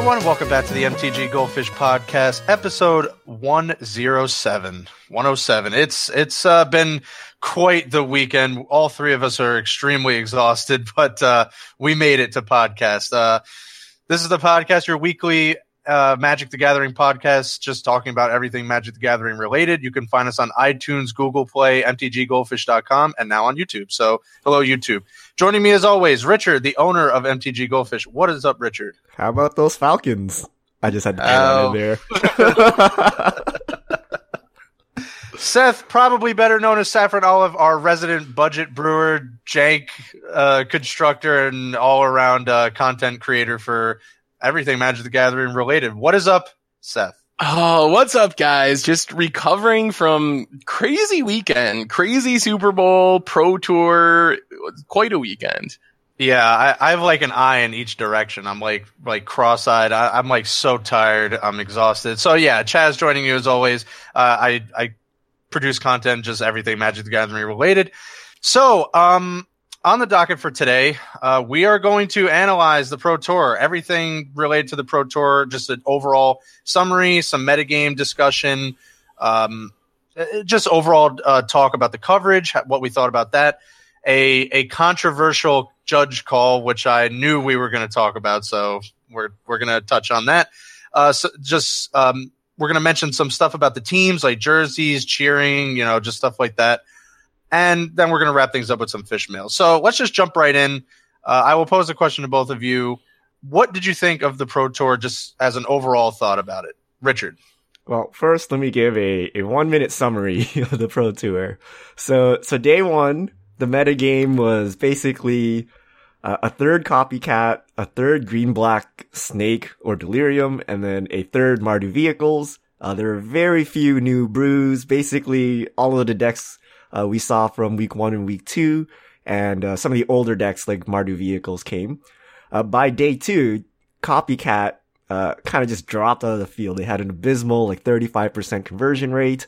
everyone. Welcome back to the MTG Goldfish Podcast, episode 107. 107. It's it's uh, been quite the weekend. All three of us are extremely exhausted, but uh, we made it to podcast. Uh, this is the podcast, your weekly uh, Magic the Gathering podcast, just talking about everything Magic the Gathering related. You can find us on iTunes, Google Play, MTGGoldfish.com, and now on YouTube. So, hello, YouTube. Joining me as always, Richard, the owner of MTG Goldfish. What is up, Richard? How about those Falcons? I just had to get oh. in there. Seth, probably better known as Saffron Olive, our resident budget brewer, jank uh, constructor, and all around uh, content creator for everything Magic the Gathering related. What is up, Seth? Oh, what's up, guys? Just recovering from crazy weekend, crazy Super Bowl, Pro Tour, quite a weekend. Yeah, I, I, have like an eye in each direction. I'm like like cross-eyed. I, am like so tired. I'm exhausted. So yeah, Chaz joining you as always. Uh, I I produce content, just everything Magic the Gathering related. So um, on the docket for today, uh, we are going to analyze the Pro Tour, everything related to the Pro Tour, just an overall summary, some metagame discussion, um, uh, just overall uh, talk about the coverage, what we thought about that, a a controversial judge call, which I knew we were going to talk about, so we're we're going to touch on that. Uh, so just um, we're going to mention some stuff about the teams, like jerseys, cheering, you know, just stuff like that and then we're going to wrap things up with some fish mail. So let's just jump right in. Uh, I will pose a question to both of you. What did you think of the Pro Tour just as an overall thought about it? Richard. Well, first, let me give a, a one minute summary of the Pro Tour. So, so day one, the meta game was basically uh, a third copycat, a third green black snake or delirium, and then a third Mardu vehicles. Uh, there are very few new brews. Basically, all of the decks uh, we saw from week one and week two, and uh, some of the older decks like Mardu vehicles came. Uh, by day two, Copycat uh, kind of just dropped out of the field. They had an abysmal like 35% conversion rate.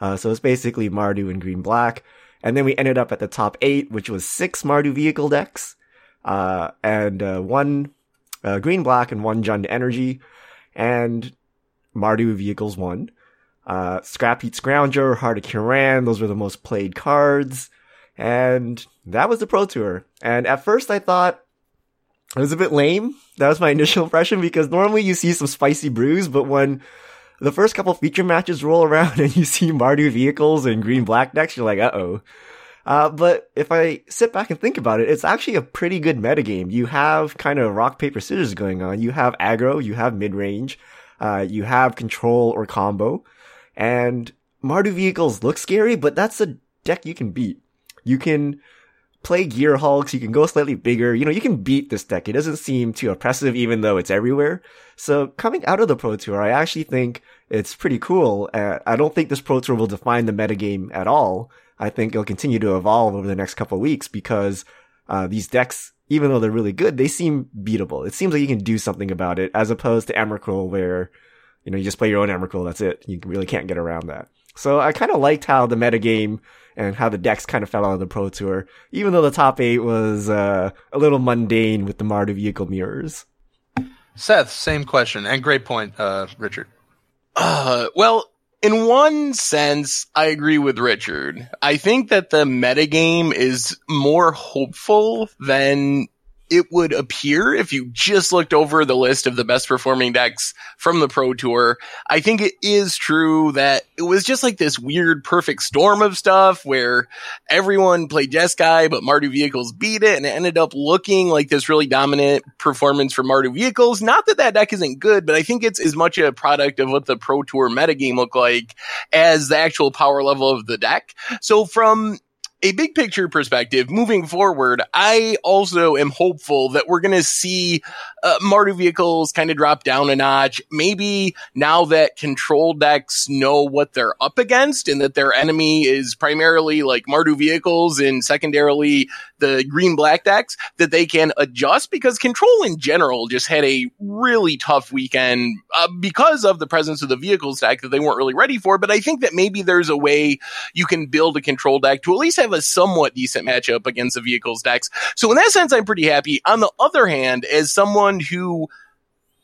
Uh, so it's basically Mardu and Green Black. And then we ended up at the top eight, which was six Mardu vehicle decks, uh, and one Green Black and one Jund Energy, and Mardu vehicles won. Uh, Scrap Heap Scrounger, Heart of Kiran, those were the most played cards. And that was the Pro Tour. And at first I thought it was a bit lame. That was my initial impression because normally you see some spicy brews, but when the first couple feature matches roll around and you see Mardu vehicles and green black decks, you're like, uh oh. Uh, but if I sit back and think about it, it's actually a pretty good metagame. You have kind of rock, paper, scissors going on. You have aggro, you have mid range, uh, you have control or combo. And Mardu vehicles look scary, but that's a deck you can beat. You can play Gear Hulks, you can go slightly bigger, you know, you can beat this deck. It doesn't seem too oppressive even though it's everywhere. So coming out of the Pro Tour, I actually think it's pretty cool. Uh, I don't think this Pro Tour will define the metagame at all. I think it'll continue to evolve over the next couple weeks because uh, these decks, even though they're really good, they seem beatable. It seems like you can do something about it as opposed to Emrakul where you know, you just play your own Emrakul, that's it. You really can't get around that. So I kind of liked how the metagame and how the decks kind of fell out of the Pro Tour, even though the top eight was uh, a little mundane with the Mardu vehicle mirrors. Seth, same question, and great point, uh, Richard. Uh, well, in one sense, I agree with Richard. I think that the metagame is more hopeful than it would appear if you just looked over the list of the best performing decks from the Pro Tour. I think it is true that it was just like this weird perfect storm of stuff where everyone played Jeskai, but Mardu Vehicles beat it and it ended up looking like this really dominant performance for Mardu Vehicles. Not that that deck isn't good, but I think it's as much a product of what the Pro Tour metagame looked like as the actual power level of the deck. So from a big picture perspective, moving forward, I also am hopeful that we're going to see uh, Mardu vehicles kind of drop down a notch. Maybe now that control decks know what they're up against and that their enemy is primarily like Mardu vehicles and secondarily the green black decks, that they can adjust because control in general just had a really tough weekend uh, because of the presence of the vehicle stack that they weren't really ready for. But I think that maybe there's a way you can build a control deck to at least have a somewhat decent matchup against the vehicles decks. So in that sense, I'm pretty happy. On the other hand, as someone who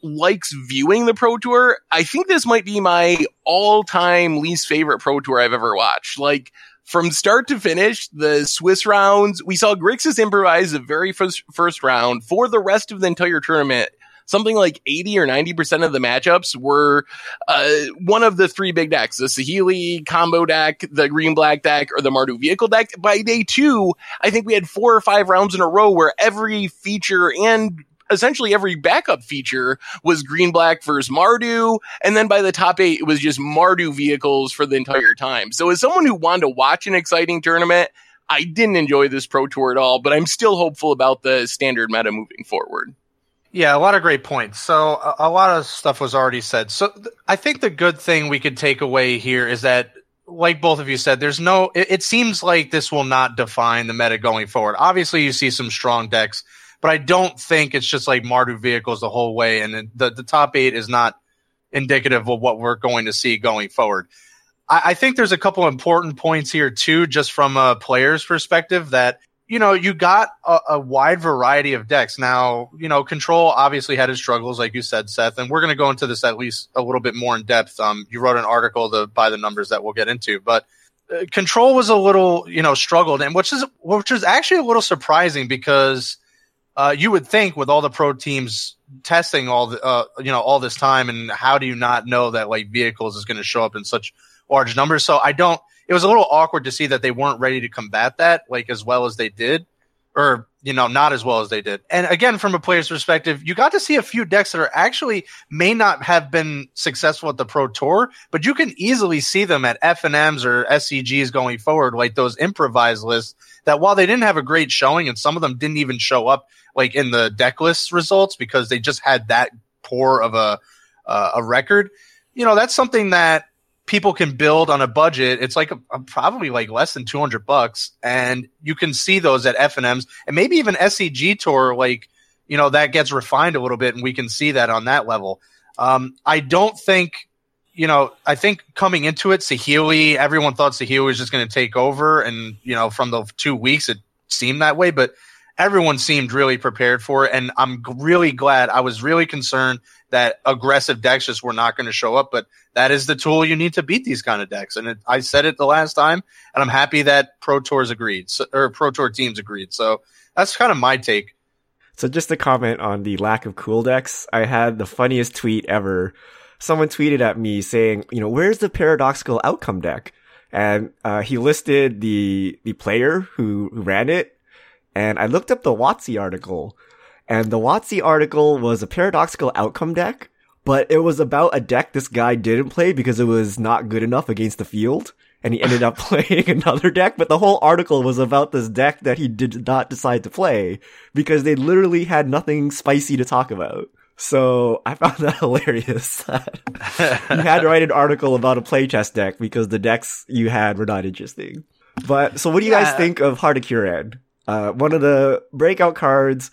likes viewing the Pro Tour, I think this might be my all-time least favorite Pro Tour I've ever watched. Like from start to finish, the Swiss rounds, we saw Grixis improvise the very first, first round for the rest of the entire tournament something like 80 or 90% of the matchups were uh, one of the three big decks, the Saheeli combo deck, the green black deck, or the Mardu vehicle deck. By day two, I think we had four or five rounds in a row where every feature and essentially every backup feature was green black versus Mardu. And then by the top eight, it was just Mardu vehicles for the entire time. So as someone who wanted to watch an exciting tournament, I didn't enjoy this pro tour at all, but I'm still hopeful about the standard meta moving forward. Yeah, a lot of great points. So a, a lot of stuff was already said. So th- I think the good thing we could take away here is that, like both of you said, there's no. It, it seems like this will not define the meta going forward. Obviously, you see some strong decks, but I don't think it's just like Mardu vehicles the whole way, and the the top eight is not indicative of what we're going to see going forward. I, I think there's a couple important points here too, just from a player's perspective that you know, you got a, a, wide variety of decks. Now, you know, Control obviously had its struggles, like you said, Seth, and we're going to go into this at least a little bit more in depth. Um, you wrote an article to, by the numbers that we'll get into, but uh, Control was a little, you know, struggled, and which is which is actually a little surprising because uh, you would think with all the pro teams testing all the, uh, you know, all this time, and how do you not know that like vehicles is going to show up in such large numbers? So I don't it was a little awkward to see that they weren't ready to combat that like as well as they did or you know not as well as they did. And again from a player's perspective you got to see a few decks that are actually may not have been successful at the pro tour but you can easily see them at fnms or scgs going forward like those improvised lists that while they didn't have a great showing and some of them didn't even show up like in the deck list results because they just had that poor of a uh, a record you know that's something that people can build on a budget. It's like a, a, probably like less than 200 bucks. And you can see those at FNMs and maybe even SCG tour, like, you know, that gets refined a little bit and we can see that on that level. Um, I don't think, you know, I think coming into it, Saheeli, everyone thought Saheeli was just going to take over. And, you know, from the two weeks, it seemed that way, but everyone seemed really prepared for it. And I'm really glad. I was really concerned that aggressive decks just were not going to show up, but that is the tool you need to beat these kind of decks. And it, I said it the last time, and I'm happy that Pro Tours agreed, so, or Pro Tour teams agreed. So that's kind of my take. So just to comment on the lack of cool decks, I had the funniest tweet ever. Someone tweeted at me saying, you know, where's the paradoxical outcome deck? And uh, he listed the the player who, who ran it, and I looked up the WotC article, and the WotC article was a paradoxical outcome deck but it was about a deck this guy didn't play because it was not good enough against the field. And he ended up playing another deck, but the whole article was about this deck that he did not decide to play because they literally had nothing spicy to talk about. So I found that hilarious. you had to write an article about a playtest deck because the decks you had were not interesting. But so what do you yeah. guys think of Heart of Kiran? Uh, one of the breakout cards.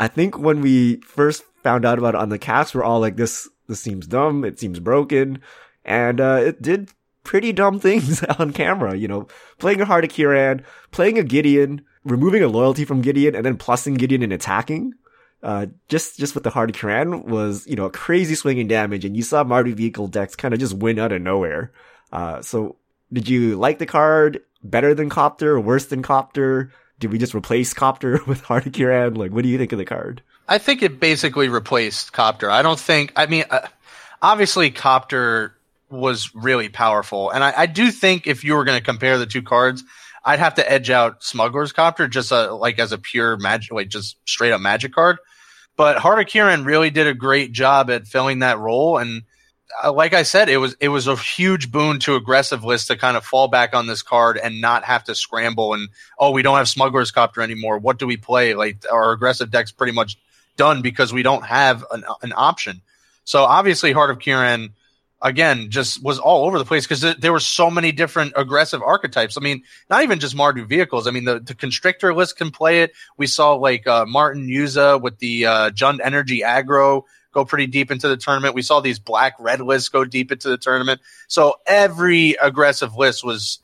I think when we first found out about it on the cast, we're all like, this, this seems dumb. It seems broken. And, uh, it did pretty dumb things on camera, you know, playing a Heart of Kiran, playing a Gideon, removing a loyalty from Gideon, and then plussing Gideon and attacking. Uh, just, just with the Heart of Kiran was, you know, a crazy swinging damage, and you saw Mardu vehicle decks kind of just win out of nowhere. Uh, so did you like the card better than Copter, or worse than Copter? Did we just replace Copter with of Like, what do you think of the card? I think it basically replaced Copter. I don't think. I mean, uh, obviously, Copter was really powerful, and I, I do think if you were going to compare the two cards, I'd have to edge out Smuggler's Copter just uh, like as a pure magic, like just straight up magic card. But Heart of Kiran really did a great job at filling that role, and like I said, it was it was a huge boon to aggressive lists to kind of fall back on this card and not have to scramble and oh we don't have Smuggler's Copter anymore. What do we play? Like our aggressive decks pretty much done because we don't have an, an option. So obviously, Heart of Kiran again just was all over the place because th- there were so many different aggressive archetypes. I mean, not even just Mardu vehicles. I mean, the, the constrictor list can play it. We saw like uh, Martin Juza with the uh, Jund Energy aggro go pretty deep into the tournament. We saw these black red lists go deep into the tournament. So every aggressive list was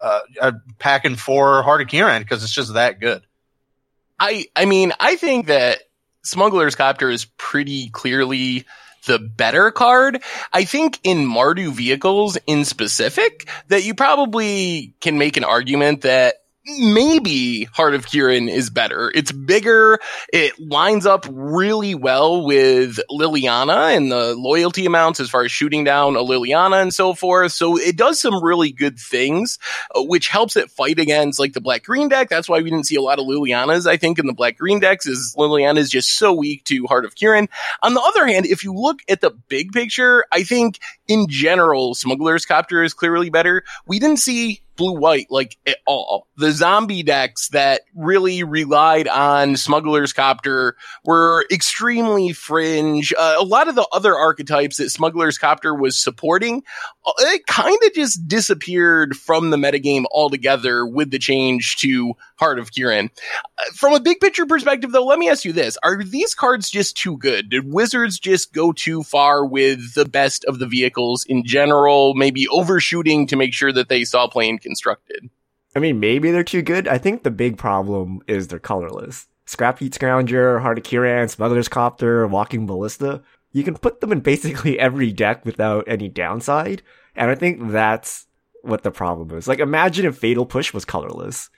uh, packing for Heart of Kiran because it's just that good. I I mean, I think that Smuggler's Copter is pretty clearly the better card. I think in Mardu vehicles in specific that you probably can make an argument that maybe Heart of Kiran is better. It's bigger. It lines up really well with Liliana and the loyalty amounts as far as shooting down a Liliana and so forth. So it does some really good things, uh, which helps it fight against like the black green deck. That's why we didn't see a lot of Lilianas, I think, in the black green decks is Liliana is just so weak to Heart of Kiran. On the other hand, if you look at the big picture, I think in general, Smuggler's Copter is clearly better. We didn't see blue white like at all. The zombie decks that really relied on Smuggler's Copter were extremely fringe. Uh, a lot of the other archetypes that Smuggler's Copter was supporting, it kind of just disappeared from the metagame altogether with the change to Heart of Kiran. Uh, from a big picture perspective, though, let me ask you this. Are these cards just too good? Did Wizards just go too far with the best of the vehicles in general, maybe overshooting to make sure that they saw playing constructed. I mean, maybe they're too good. I think the big problem is they're colorless. Scrap Heap Scrounger, Heart of Kiran, Smuggler's Copter, Walking Ballista. You can put them in basically every deck without any downside. And I think that's what the problem is. Like, imagine if Fatal Push was colorless.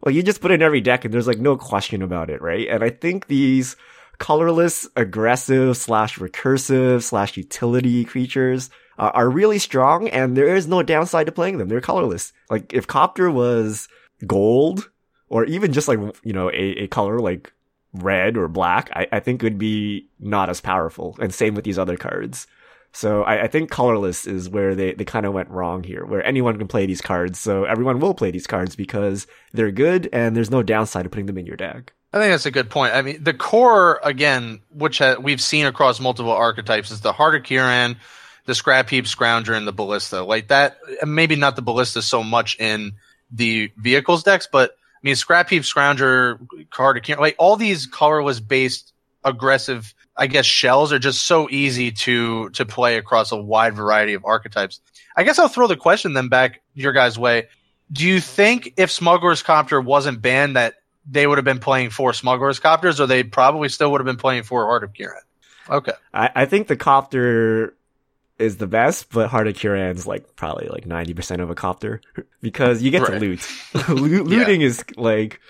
Well, you just put in every deck and there's like no question about it, right? And I think these colorless, aggressive slash recursive slash utility creatures uh, are really strong and there is no downside to playing them. They're colorless. Like if Copter was gold or even just like, you know, a, a color like red or black, I, I think would be not as powerful. And same with these other cards. So I, I think colorless is where they, they kind of went wrong here, where anyone can play these cards. So everyone will play these cards because they're good and there's no downside to putting them in your deck. I think that's a good point. I mean, the core again, which ha- we've seen across multiple archetypes, is the Heart of Kiran, the Scrap Heap Scrounger, and the Ballista. Like that, maybe not the Ballista so much in the vehicles decks, but mean, Scrap Heap Scrounger, Kiran, like all these colorless based aggressive, I guess, shells are just so easy to to play across a wide variety of archetypes. I guess I'll throw the question then back your guys' way. Do you think if Smuggler's Copter wasn't banned, that they would have been playing for Smuggler's Copters, or they probably still would have been playing for Heart of Kiran. Okay. I, I think the copter is the best, but Heart of Kiran's like probably like 90% of a copter because you get right. to loot. Lo- looting yeah. is like,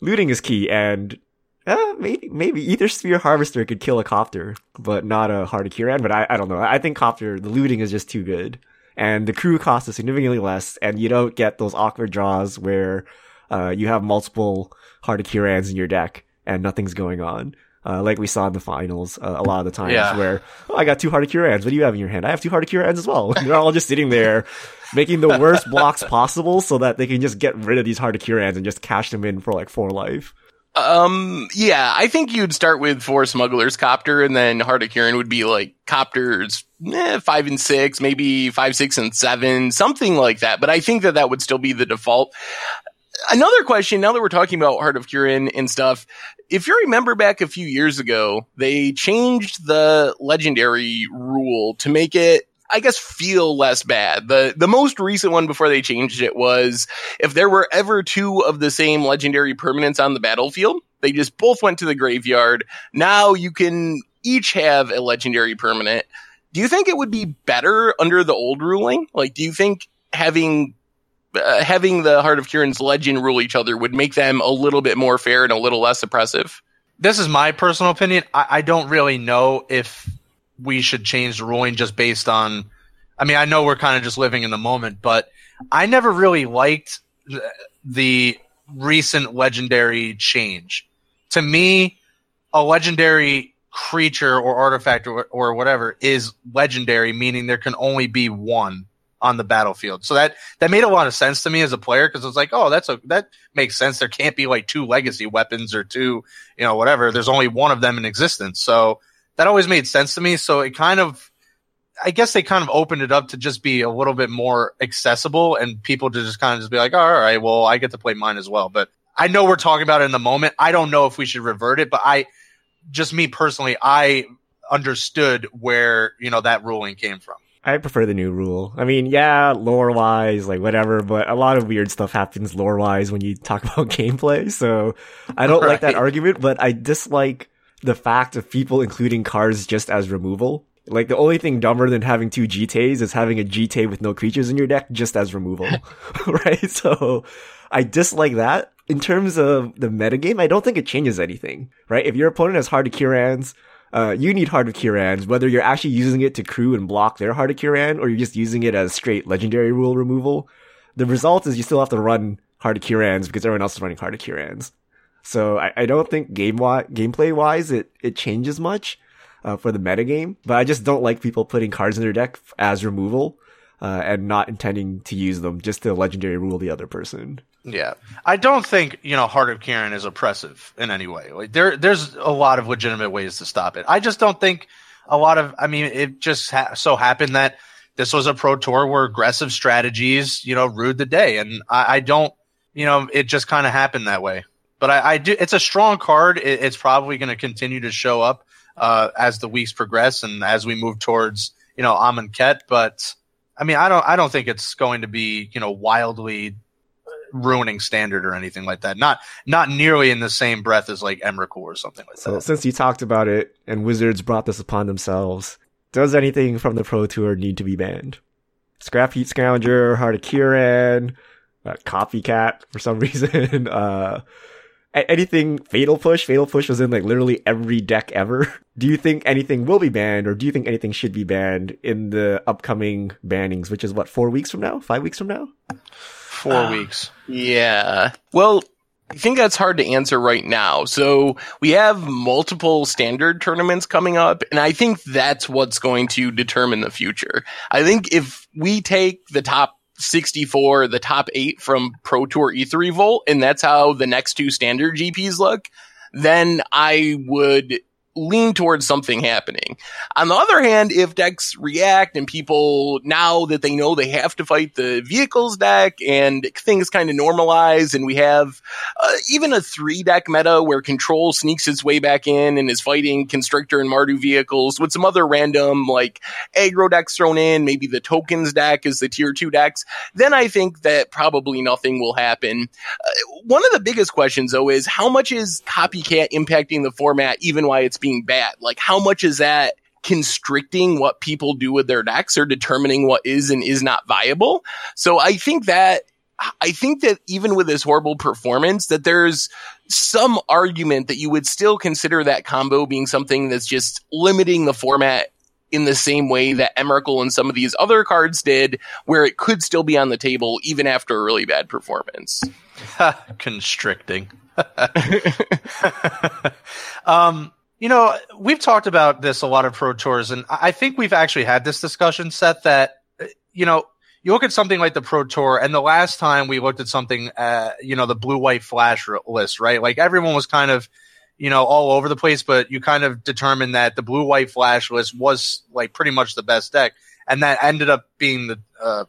looting is key and uh, maybe, maybe Aether Sphere Harvester could kill a copter, but not a Heart of Kiran, but I, I don't know. I think copter, the looting is just too good. And the crew cost is significantly less, and you don't get those awkward draws where uh, you have multiple Heart of Kirans in your deck and nothing's going on. Uh, like we saw in the finals uh, a lot of the times yeah. where, oh, I got two Heart of Kirans. What do you have in your hand? I have two Heart of Kirans as well. They're all just sitting there making the worst blocks possible so that they can just get rid of these Heart of Kirans and just cash them in for like four life. Um, yeah, I think you'd start with four smugglers copter and then Heart of Kiran would be like copters, eh, five and six, maybe five, six and seven, something like that. But I think that that would still be the default another question now that we're talking about Heart of Kiran and stuff, if you remember back a few years ago, they changed the legendary rule to make it I guess feel less bad. The the most recent one before they changed it was if there were ever two of the same legendary permanents on the battlefield, they just both went to the graveyard. Now you can each have a legendary permanent. Do you think it would be better under the old ruling? Like do you think having uh, having the Heart of Kiran's legend rule each other would make them a little bit more fair and a little less oppressive. This is my personal opinion. I, I don't really know if we should change the ruling just based on. I mean, I know we're kind of just living in the moment, but I never really liked the, the recent legendary change. To me, a legendary creature or artifact or, or whatever is legendary, meaning there can only be one on the battlefield. So that that made a lot of sense to me as a player because it's like, oh, that's a that makes sense. There can't be like two legacy weapons or two, you know, whatever. There's only one of them in existence. So that always made sense to me. So it kind of I guess they kind of opened it up to just be a little bit more accessible and people to just kind of just be like, all right, well, I get to play mine as well. But I know we're talking about it in the moment. I don't know if we should revert it, but I just me personally, I understood where, you know, that ruling came from. I prefer the new rule. I mean, yeah, lore wise, like whatever, but a lot of weird stuff happens lore wise when you talk about gameplay. So I don't right. like that argument, but I dislike the fact of people including cards just as removal. Like the only thing dumber than having two GTAs is having a GT with no creatures in your deck just as removal, right? So I dislike that. In terms of the metagame, I don't think it changes anything, right? If your opponent has Heart of Kirans, uh, you need Heart of Kirans, whether you're actually using it to crew and block their Heart of Kiran or you're just using it as straight legendary rule removal. The result is you still have to run Heart of Kirans because everyone else is running Heart of Kirans. So I, I don't think game wi- gameplay wise it, it changes much uh, for the metagame, but I just don't like people putting cards in their deck as removal uh, and not intending to use them just to legendary rule the other person. Yeah, I don't think you know Heart of Kiran is oppressive in any way. Like there, there's a lot of legitimate ways to stop it. I just don't think a lot of. I mean, it just ha- so happened that this was a pro tour where aggressive strategies, you know, ruled the day, and I, I don't, you know, it just kind of happened that way. But I, I, do. It's a strong card. It, it's probably going to continue to show up uh, as the weeks progress and as we move towards, you know, Amonkhet. But I mean, I don't. I don't think it's going to be, you know, wildly ruining standard or anything like that. Not not nearly in the same breath as like Emrakul or something like So that. since you talked about it and Wizards brought this upon themselves, does anything from the Pro Tour need to be banned? Scrap Heap Scrounger, Heart of Kiran, uh, Copycat for some reason, uh, anything Fatal Push. Fatal Push was in like literally every deck ever. Do you think anything will be banned or do you think anything should be banned in the upcoming bannings, which is what, four weeks from now? Five weeks from now? Four Uh, weeks. Yeah. Well, I think that's hard to answer right now. So we have multiple standard tournaments coming up, and I think that's what's going to determine the future. I think if we take the top 64, the top eight from Pro Tour Aether Revolt, and that's how the next two standard GPs look, then I would lean towards something happening. On the other hand, if decks react and people now that they know they have to fight the vehicles deck and things kind of normalize and we have uh, even a three deck meta where control sneaks its way back in and is fighting constrictor and Mardu vehicles with some other random like aggro decks thrown in, maybe the tokens deck is the tier two decks, then I think that probably nothing will happen. Uh, one of the biggest questions though is how much is copycat impacting the format even while it's being bad? Like how much is that constricting what people do with their decks or determining what is and is not viable? So I think that I think that even with this horrible performance, that there's some argument that you would still consider that combo being something that's just limiting the format in the same way that Emrakul and some of these other cards did, where it could still be on the table even after a really bad performance. Constricting. um, you know, we've talked about this a lot of pro tours, and I think we've actually had this discussion, Seth, that, uh, you know, you look at something like the Pro Tour, and the last time we looked at something, uh, you know, the blue white flash list, right? Like everyone was kind of, you know, all over the place, but you kind of determined that the blue white flash list was like pretty much the best deck, and that ended up being the, uh,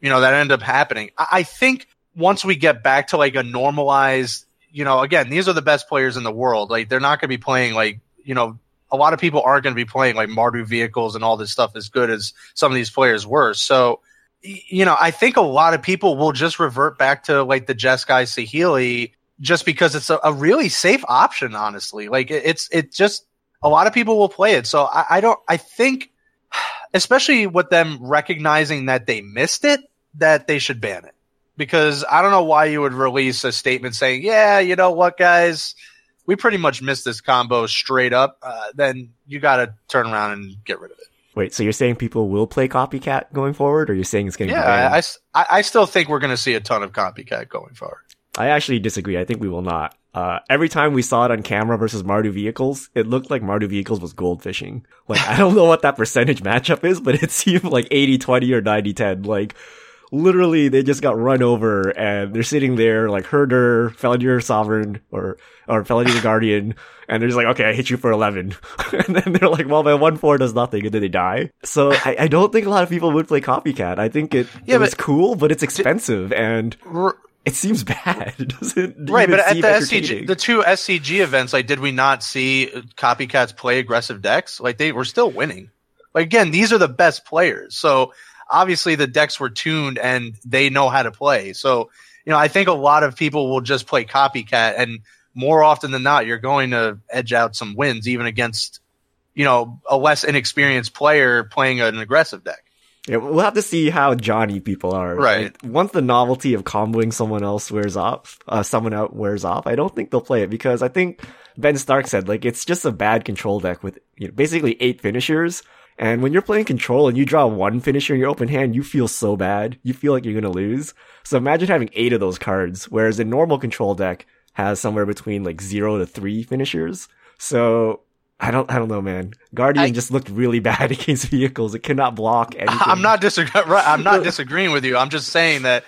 you know, that ended up happening. I, I think once we get back to like a normalized, you know, again, these are the best players in the world. Like they're not going to be playing like, you know, a lot of people aren't going to be playing like Mardu vehicles and all this stuff as good as some of these players were. So, you know, I think a lot of people will just revert back to like the Jeskai Saheeli just because it's a, a really safe option, honestly. Like it, it's, it just, a lot of people will play it. So I, I don't, I think, especially with them recognizing that they missed it, that they should ban it. Because I don't know why you would release a statement saying, yeah, you know what, guys, we pretty much missed this combo straight up. Uh, then you got to turn around and get rid of it. Wait, so you're saying people will play copycat going forward, or you're saying it's going to Yeah, be? I, I I- I still think we're going to see a ton of copycat going forward. I actually disagree. I think we will not. Uh, every time we saw it on camera versus Mardu vehicles, it looked like Mardu vehicles was gold fishing. Like, I don't know what that percentage matchup is, but it seemed like 80-20 or 90-10. Like, literally, they just got run over and they're sitting there like Herder, Felidar Sovereign, or, or Felidar Guardian, and they're just like, okay, I hit you for 11. and then they're like, well, my 1-4 does nothing, and then they die. So I, I don't think a lot of people would play Copycat. I think it, Yeah, it was cool, but it's expensive, and R- it seems bad. It doesn't right, but at the. SCG, the two SCG events, like, did we not see uh, copycats play aggressive decks? Like, they were still winning. Like, again, these are the best players. So obviously the decks were tuned and they know how to play. So, you know, I think a lot of people will just play copycat and more often than not, you're going to edge out some wins, even against, you know, a less inexperienced player playing an aggressive deck. Yeah, we'll have to see how Johnny people are. Right. Like, once the novelty of comboing someone else wears off, uh, someone out wears off, I don't think they'll play it because I think Ben Stark said like it's just a bad control deck with you know, basically eight finishers. And when you're playing control and you draw one finisher in your open hand, you feel so bad. You feel like you're gonna lose. So imagine having eight of those cards, whereas a normal control deck has somewhere between like zero to three finishers. So I don't, I don't know, man. Guardian I- just looked really bad against vehicles. It cannot block anything. I'm not disagreeing. Right, I'm not disagreeing with you. I'm just saying that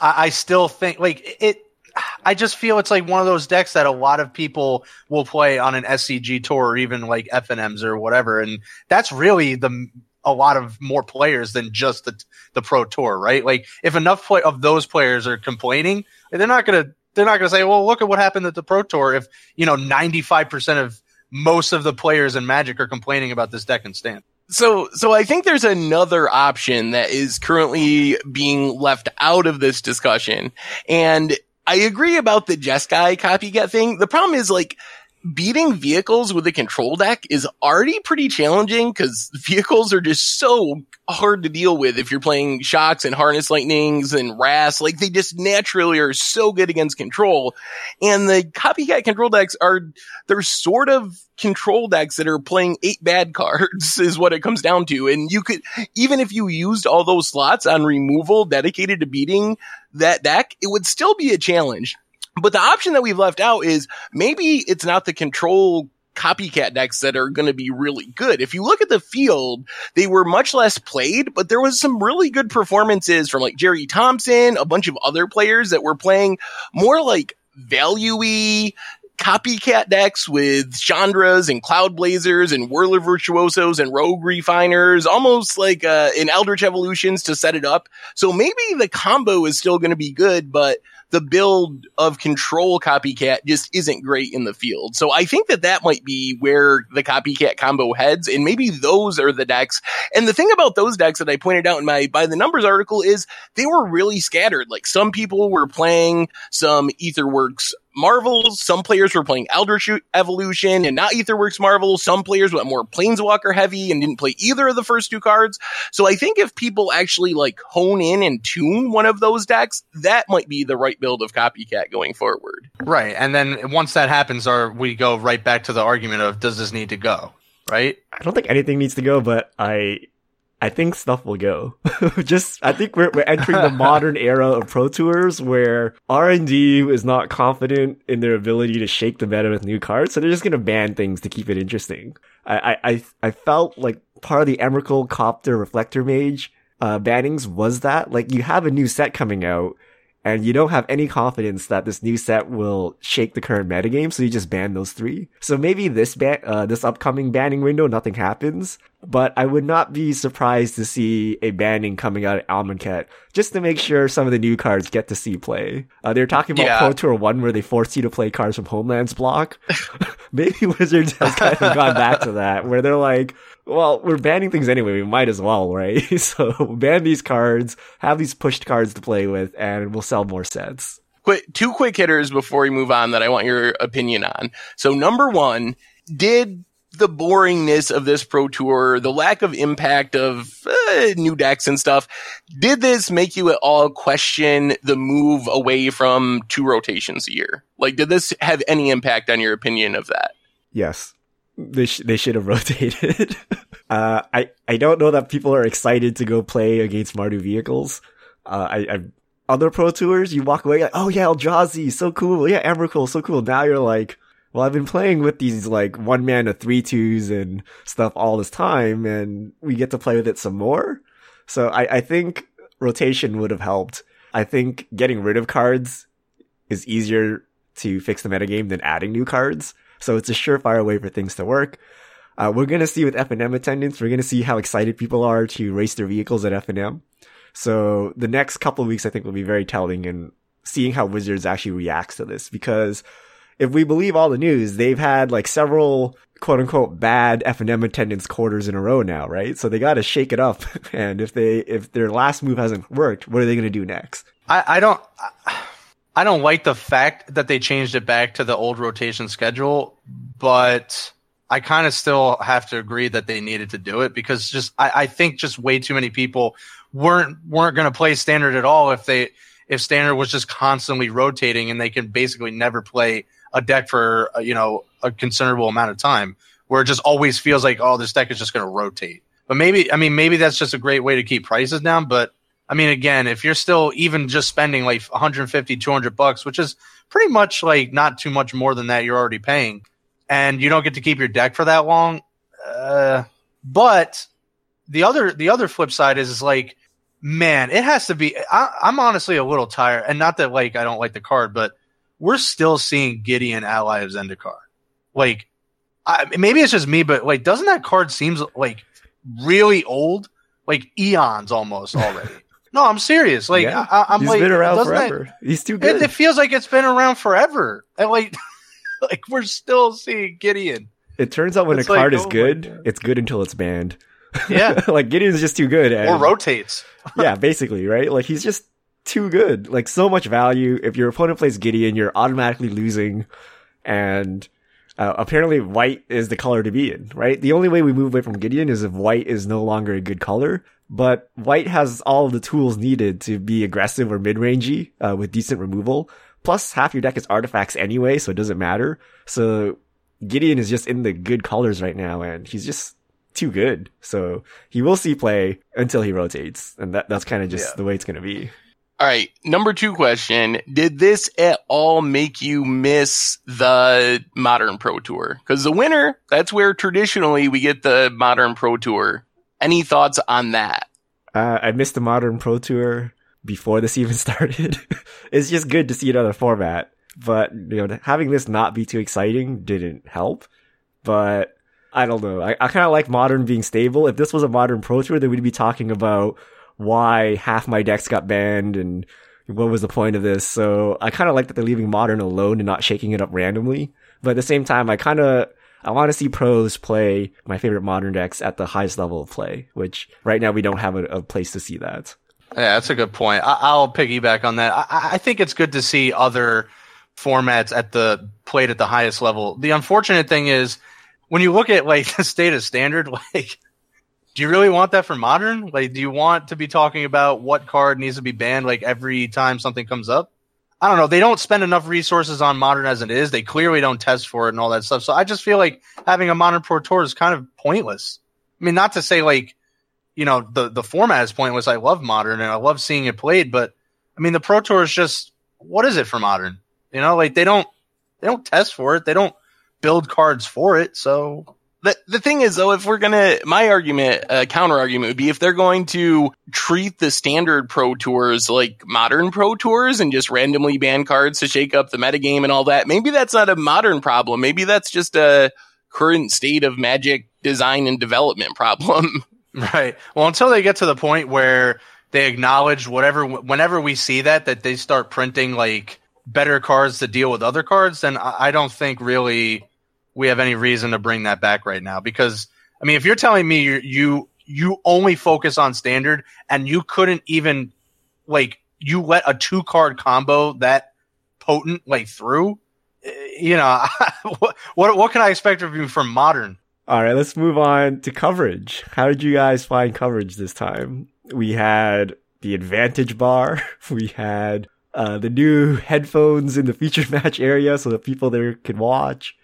I, I still think like it. I just feel it's like one of those decks that a lot of people will play on an SCG tour or even like FNMs or whatever, and that's really the a lot of more players than just the the pro tour, right? Like if enough play, of those players are complaining, they're not gonna they're not gonna say, well, look at what happened at the pro tour. If you know 95 percent of most of the players in Magic are complaining about this deck and stand. So, so I think there's another option that is currently being left out of this discussion. And I agree about the Jeskai copycat thing. The problem is like beating vehicles with a control deck is already pretty challenging because vehicles are just so hard to deal with if you're playing shocks and harness lightnings and ras. Like they just naturally are so good against control. And the copycat control decks are, they're sort of control decks that are playing eight bad cards is what it comes down to. And you could, even if you used all those slots on removal dedicated to beating that deck, it would still be a challenge. But the option that we've left out is maybe it's not the control copycat decks that are going to be really good. If you look at the field, they were much less played, but there was some really good performances from like Jerry Thompson, a bunch of other players that were playing more like value-y copycat decks with Chandras and Cloud Blazers and Whirler Virtuosos and Rogue Refiners, almost like uh, in Eldritch Evolutions to set it up. So maybe the combo is still going to be good, but the build of control copycat just isn't great in the field. So I think that that might be where the copycat combo heads and maybe those are the decks. And the thing about those decks that I pointed out in my by the numbers article is they were really scattered. Like some people were playing some Aetherworks Marvels. Some players were playing Eldritch Evolution and not Aetherworks Marvels. Some players went more Planeswalker heavy and didn't play either of the first two cards. So I think if people actually like hone in and tune one of those decks, that might be the right build of Copycat going forward. Right. And then once that happens, are we go right back to the argument of does this need to go? Right? I don't think anything needs to go, but I I think stuff will go. Just I think we're we're entering the modern era of pro tours where R and D is not confident in their ability to shake the meta with new cards, so they're just gonna ban things to keep it interesting. I I I, I felt like part of the Emrakul Copter Reflector Mage uh bannings was that like you have a new set coming out and you don't have any confidence that this new set will shake the current metagame, so you just ban those three. So maybe this ban, uh, this upcoming banning window, nothing happens, but I would not be surprised to see a banning coming out of Amonkhet, just to make sure some of the new cards get to see play. Uh, they're talking about Yeah. Pro Tour 1 where they force you to play cards from Homeland's block. maybe Wizards has kind of gone back to that, where they're like, well, we're banning things anyway. We might as well, right? so ban these cards, have these pushed cards to play with, and we'll sell more sets. Quick, two quick hitters before we move on that I want your opinion on. So number one, did the boringness of this pro tour, the lack of impact of uh, new decks and stuff, did this make you at all question the move away from two rotations a year? Like, did this have any impact on your opinion of that? Yes. They, sh- they should have rotated. uh, I, I don't know that people are excited to go play against Mardu vehicles. Uh, I, I, other pro tours, you walk away like, oh yeah, Eldrazi, so cool. Yeah, Emrakul, so cool. Now you're like, well, I've been playing with these like one mana three twos and stuff all this time, and we get to play with it some more. So I, I think rotation would have helped. I think getting rid of cards is easier to fix the metagame than adding new cards. So it's a surefire way for things to work. Uh, we're gonna see with FNM attendance, we're gonna see how excited people are to race their vehicles at FNM. So the next couple of weeks, I think, will be very telling in seeing how Wizards actually reacts to this. Because if we believe all the news, they've had like several quote unquote bad FNM attendance quarters in a row now, right? So they got to shake it up. And if they if their last move hasn't worked, what are they gonna do next? I, I don't. I, I don't like the fact that they changed it back to the old rotation schedule, but I kind of still have to agree that they needed to do it because just I, I think just way too many people weren't weren't going to play standard at all if they if standard was just constantly rotating and they can basically never play a deck for uh, you know a considerable amount of time where it just always feels like oh this deck is just going to rotate. But maybe I mean maybe that's just a great way to keep prices down, but I mean again, if you're still even just spending like 150 200 bucks, which is pretty much like not too much more than that you're already paying and you don't get to keep your deck for that long. Uh, but the other the other flip side is, is like, man, it has to be. I, I'm honestly a little tired, and not that like I don't like the card, but we're still seeing Gideon ally of Zendikar. Like, I, maybe it's just me, but like, doesn't that card seems like really old, like eons almost already? No, I'm serious. Like, Yeah. I, I'm He's like, been around doesn't that- He's too good. it, it feels like it's been around forever. And like, like we're still seeing Gideon. It turns out when It's a card like, is oh good, it's good until it's banned. Yeah. like Gideon's just too good. And, or rotates. yeah, basically, right? Like he's just too good. Like so much value. If your opponent plays Gideon, you're automatically losing. And uh, apparently, white is the color to be in, right? The only way we move away from Gideon is if white is no longer a good color. But white has all of the tools needed to be aggressive or mid-rangey uh, with decent removal. Plus, half your deck is artifacts anyway, so it doesn't matter. So Gideon is just in the good colors right now, and he's just too good. So he will see play until he rotates, and that that's kind of just Yeah. the way it's gonna be. All right. Number two question. Did this at all make you miss the modern pro tour? Cause the winter, that's where traditionally we get the modern pro tour. Any thoughts on that? Uh, I missed the modern pro tour before this even started. it's just good to see another format, but you know, having this not be too exciting didn't help. But I don't know. I, I kind of like modern being stable. If this was a modern pro tour, then we'd be talking about why half my decks got banned and what was the point of this. So I kind of like that they're leaving modern alone and not shaking it up randomly. But at the same time, I kind of I want to see pros play my favorite modern decks at the highest level of play, which right now we don't have a, a place to see that. Yeah, that's a good point. I, I'll piggyback on that. I, I think it's good to see other formats at the played at the highest level. The unfortunate thing is when you look at like the state of standard, like, do you really want that for modern? Like, do you want to be talking about what card needs to be banned like every time something comes up? I don't know. They don't spend enough resources on modern as it is. They clearly don't test for it and all that stuff. So I just feel like having a modern pro tour is kind of pointless. I mean, not to say like, you know, the, the format is pointless. I love modern and I love seeing it played, but I mean, the pro tour is just, what is it for modern? You know, like they don't, they don't test for it. They don't build cards for it. So The, the thing is though, if we're gonna, my argument, uh, counter argument would be if they're going to treat the standard pro tours like modern pro tours and just randomly ban cards to shake up the metagame and all that, maybe that's not a modern problem. Maybe that's just a current state of magic design and development problem. Right. Well, until they get to the point where they acknowledge whatever, whenever we see that, that they start printing like better cards to deal with other cards, then I I don't think really we have any reason to bring that back right now. Because I mean, if you're telling me you you you only focus on standard and you couldn't even like you let a two card combo that potent like through, eh, you know, what what what can I expect of you from modern? All right, let's move on to coverage. How did you guys find coverage this time? We had the advantage bar. We had uh, the new headphones in the feature match area so that people there could watch.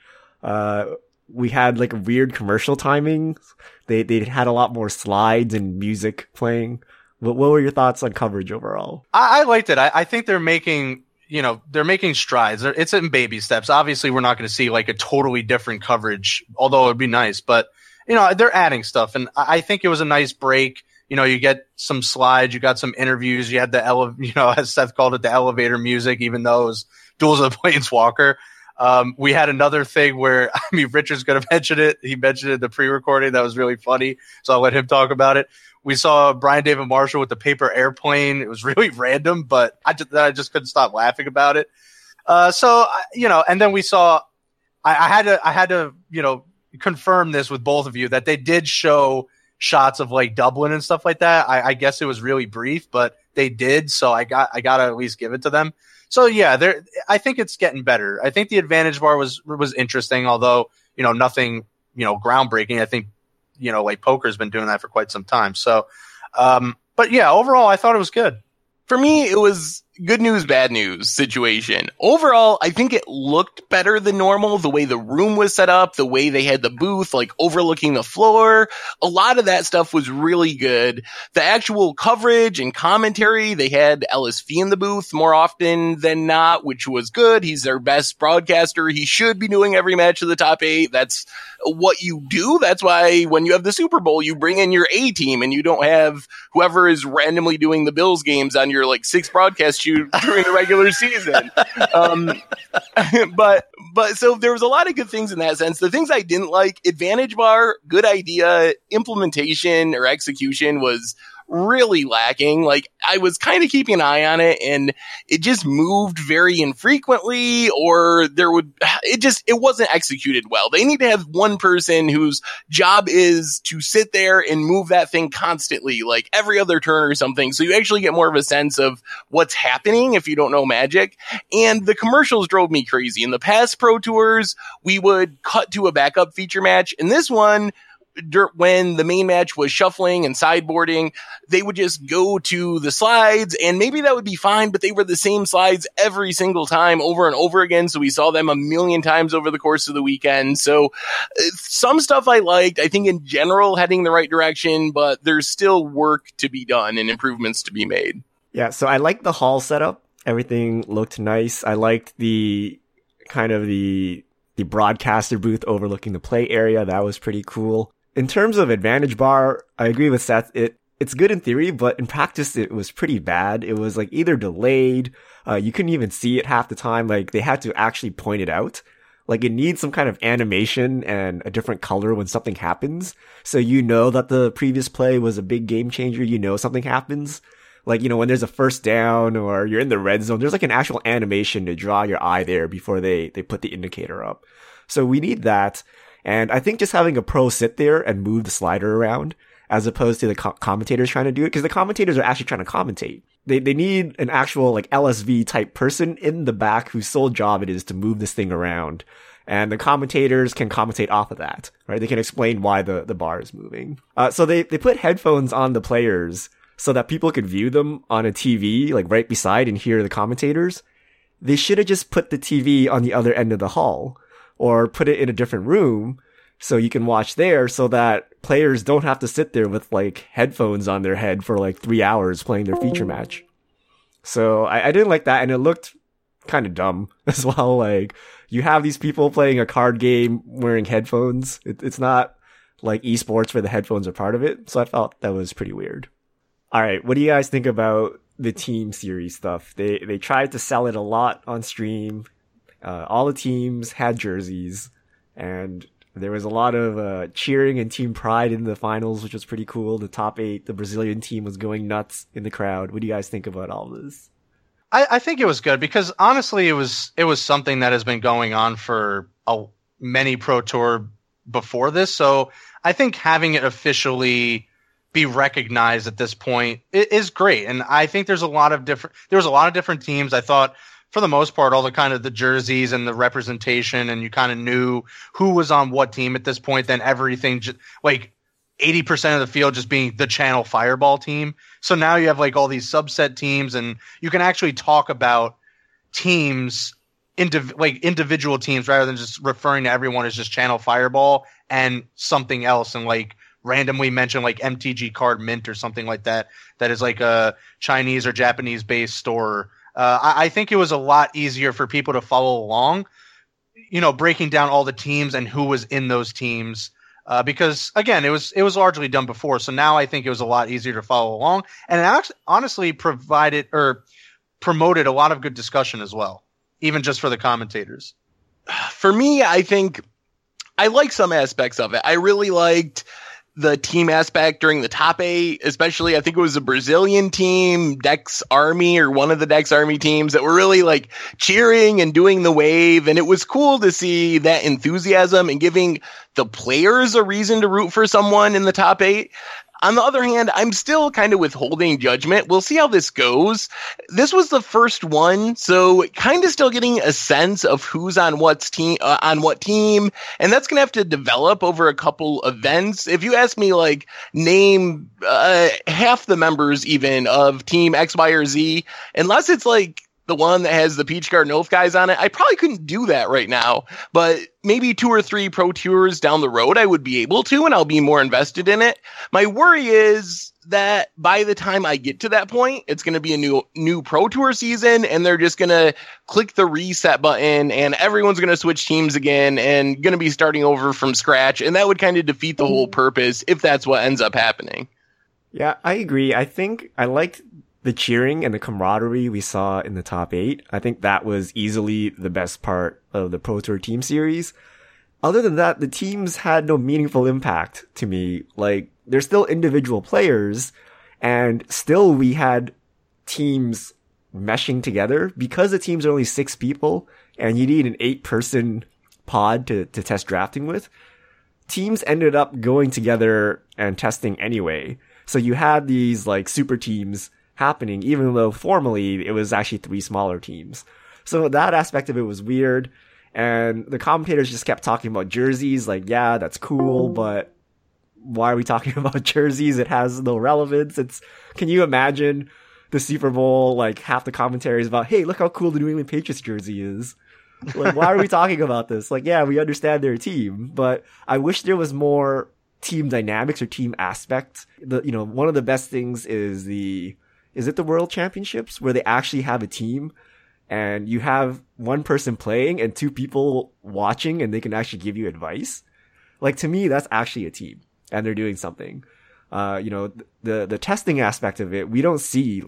Uh, we had like a weird commercial timings. They they had a lot more slides and music playing. What, what were your thoughts on coverage overall? I, I liked it. I, I think they're making, you know, they're making strides. They're, it's in baby steps. Obviously, we're not going to see like a totally different coverage, although it'd be nice. But you know, they're adding stuff, and I, I think it was a nice break. You know, you get some slides, you got some interviews, you had the ele- you know, as Seth called it, the elevator music, even though it was Duels of the Planeswalker. Um, we had another thing where I mean, Richard's going to mention it. He mentioned it in the pre-recording. That was really funny. So I'll let him talk about it. We saw Brian David Marshall with the paper airplane. It was really random, but I just, I just couldn't stop laughing about it. Uh, so you know, and then we saw. I, I had to, I had to, you know, confirm this with both of you that they did show shots of like Dublin and stuff like that. I, I guess it was really brief, but they did. So I got I gotta at least give it to them. So yeah, there. I think it's getting better. I think the advantage bar was was interesting, although you know nothing you know groundbreaking. I think you know like poker's been doing that for quite some time. So, um, but yeah, overall, I thought it was good. For me, it was good news, bad news situation. Overall, I think it looked better than normal. The way the room was set up, the way they had the booth, like overlooking the floor. A lot of that stuff was really good. The actual coverage and commentary, they had LSV in the booth more often than not, which was good. He's their best broadcaster. He should be doing every match of the top eight. That's what you do. That's why when you have the Super Bowl, you bring in your A team and you don't have whoever is randomly doing the Bills games on your like six broadcast you during the regular season. Um, but but so there was a lot of good things in that sense. The things I didn't like, advantage bar, good idea, implementation or execution was really lacking. Like I was kind of keeping an eye on it and it just moved very infrequently or there would, it just, it wasn't executed well. They need to have one person whose job is to sit there and move that thing constantly, like every other turn or something. So you actually get more of a sense of what's happening if you don't know magic. And the commercials drove me crazy. In the past pro tours, we would cut to a backup feature match. and this one, when the main match was shuffling and sideboarding, they would just go to the slides and maybe that would be fine, but they were the same slides every single time over and over again. So we saw them a million times over the course of the weekend. So uh, some stuff I liked. I think in general heading the right direction, but there's still work to be done and improvements to be made. Yeah. So I like the hall setup. Everything looked nice. I liked the kind of the the broadcaster booth overlooking the play area. That was pretty cool in terms of advantage bar, I agree with Seth. It it's good in theory, but in practice, it was pretty bad. It was like either delayed, uh, you couldn't even see it half the time. Like they had to actually point it out. Like it needs some kind of animation and a different color when something happens. So you know that the previous play was a big game changer. You know something happens. Like, you know, when there's a first down or you're in the red zone, there's like an actual animation to draw your eye there before they, they put the indicator up. So we need that. And I think just having a pro sit there and move the slider around as opposed to the co- commentators trying to do it, because the commentators are actually trying to commentate. They, they need an actual like LSV type person in the back whose sole job it is to move this thing around. And the commentators can commentate off of that, right? They can explain why the, the bar is moving. Uh, so they, they put headphones on the players so that people could view them on a TV, like right beside and hear the commentators. They should have just put the TV on the other end of the hall or put it in a different room so you can watch there so that players don't have to sit there with like headphones on their head for like three hours playing their feature oh. match. So I, I didn't like that and it looked kind of dumb as well. Like you have these people playing a card game wearing headphones. It, it's not like esports where the headphones are part of it. So I felt that was pretty weird. All right. What do you guys think about the team series stuff? They, they tried to sell it a lot on stream. Uh, all the teams had jerseys, and there was a lot of uh, cheering and team pride in the finals, which was pretty cool. The top eight, the Brazilian team was going nuts in the crowd. What do you guys think about all this? I, I think it was good because honestly, it was it was something that has been going on for a many pro tour before this. So I think having it officially be recognized at this point is great. And I think there's a lot of different there was a lot of different teams. I thought for the most part, all the kind of the jerseys and the representation, and you kind of knew who was on what team at this point. Then everything, just, like eighty percent of the field, just being the Channel Fireball team. So now you have like all these subset teams, and you can actually talk about teams, indiv- like individual teams, rather than just referring to everyone as just Channel Fireball and something else, and like randomly mention like MTG Card Mint or something like that. That is like a Chinese or Japanese based store uh, I, I, think it was a lot easier for people to follow along, you know, breaking down all the teams and who was in those teams. Uh, because again, it was it was largely done before, so now I think it was a lot easier to follow along, and it actually, honestly provided or promoted a lot of good discussion as well, even just for the commentators. For me, I think I like some aspects of it. I really liked the team aspect during the top eight, especially I think it was a Brazilian team, Dex Army or one of the Dex Army teams that were really like cheering and doing the wave. And it was cool to see that enthusiasm and giving the players a reason to root for someone in the top eight. On the other hand, I'm still kind of withholding judgment. We'll see how this goes. This was the first one, so kind of still getting a sense of who's on what's team uh, on what team, and that's gonna have to develop over a couple events. If you ask me, like name uh, half the members even of Team X, Y, or Z, unless it's like the one that has the Peach Garden Oath guys on it. I probably couldn't do that right now, but maybe two or three pro tours down the road, I would be able to, and I'll be more invested in it. My worry is that by the time I get to that point, it's going to be a new new pro tour season, and they're just going to click the reset button, and everyone's going to switch teams again, and going to be starting over from scratch, and that would kind of defeat the whole purpose if that's what ends up happening. Yeah, I agree. I think I liked the cheering and the camaraderie we saw in the top eight, I think that was easily the best part of the Pro Tour team series. Other than that, the teams had no meaningful impact to me. Like, they're still individual players, and still we had teams meshing together because the teams are only six people and you need an eight person pod to, to test drafting with. Teams ended up going together and testing anyway. So you had these like super teams happening, even though formally it was actually three smaller teams. So that aspect of it was weird. And the commentators just kept talking about jerseys, like, yeah, that's cool, but why are we talking about jerseys? It has no relevance. It's, can you imagine the Super Bowl, like half the commentary is about, hey, look how cool the New England Patriots jersey is. Like, why are we talking about this? Like, yeah, we understand their team, but I wish there was more team dynamics or team aspect. The, you know, one of the best things is the, is it the World Championships where they actually have a team and you have one person playing and two people watching and they can actually give you advice? Like to me, that's actually a team and they're doing something. Uh, you know, the, the testing aspect of it, we don't see,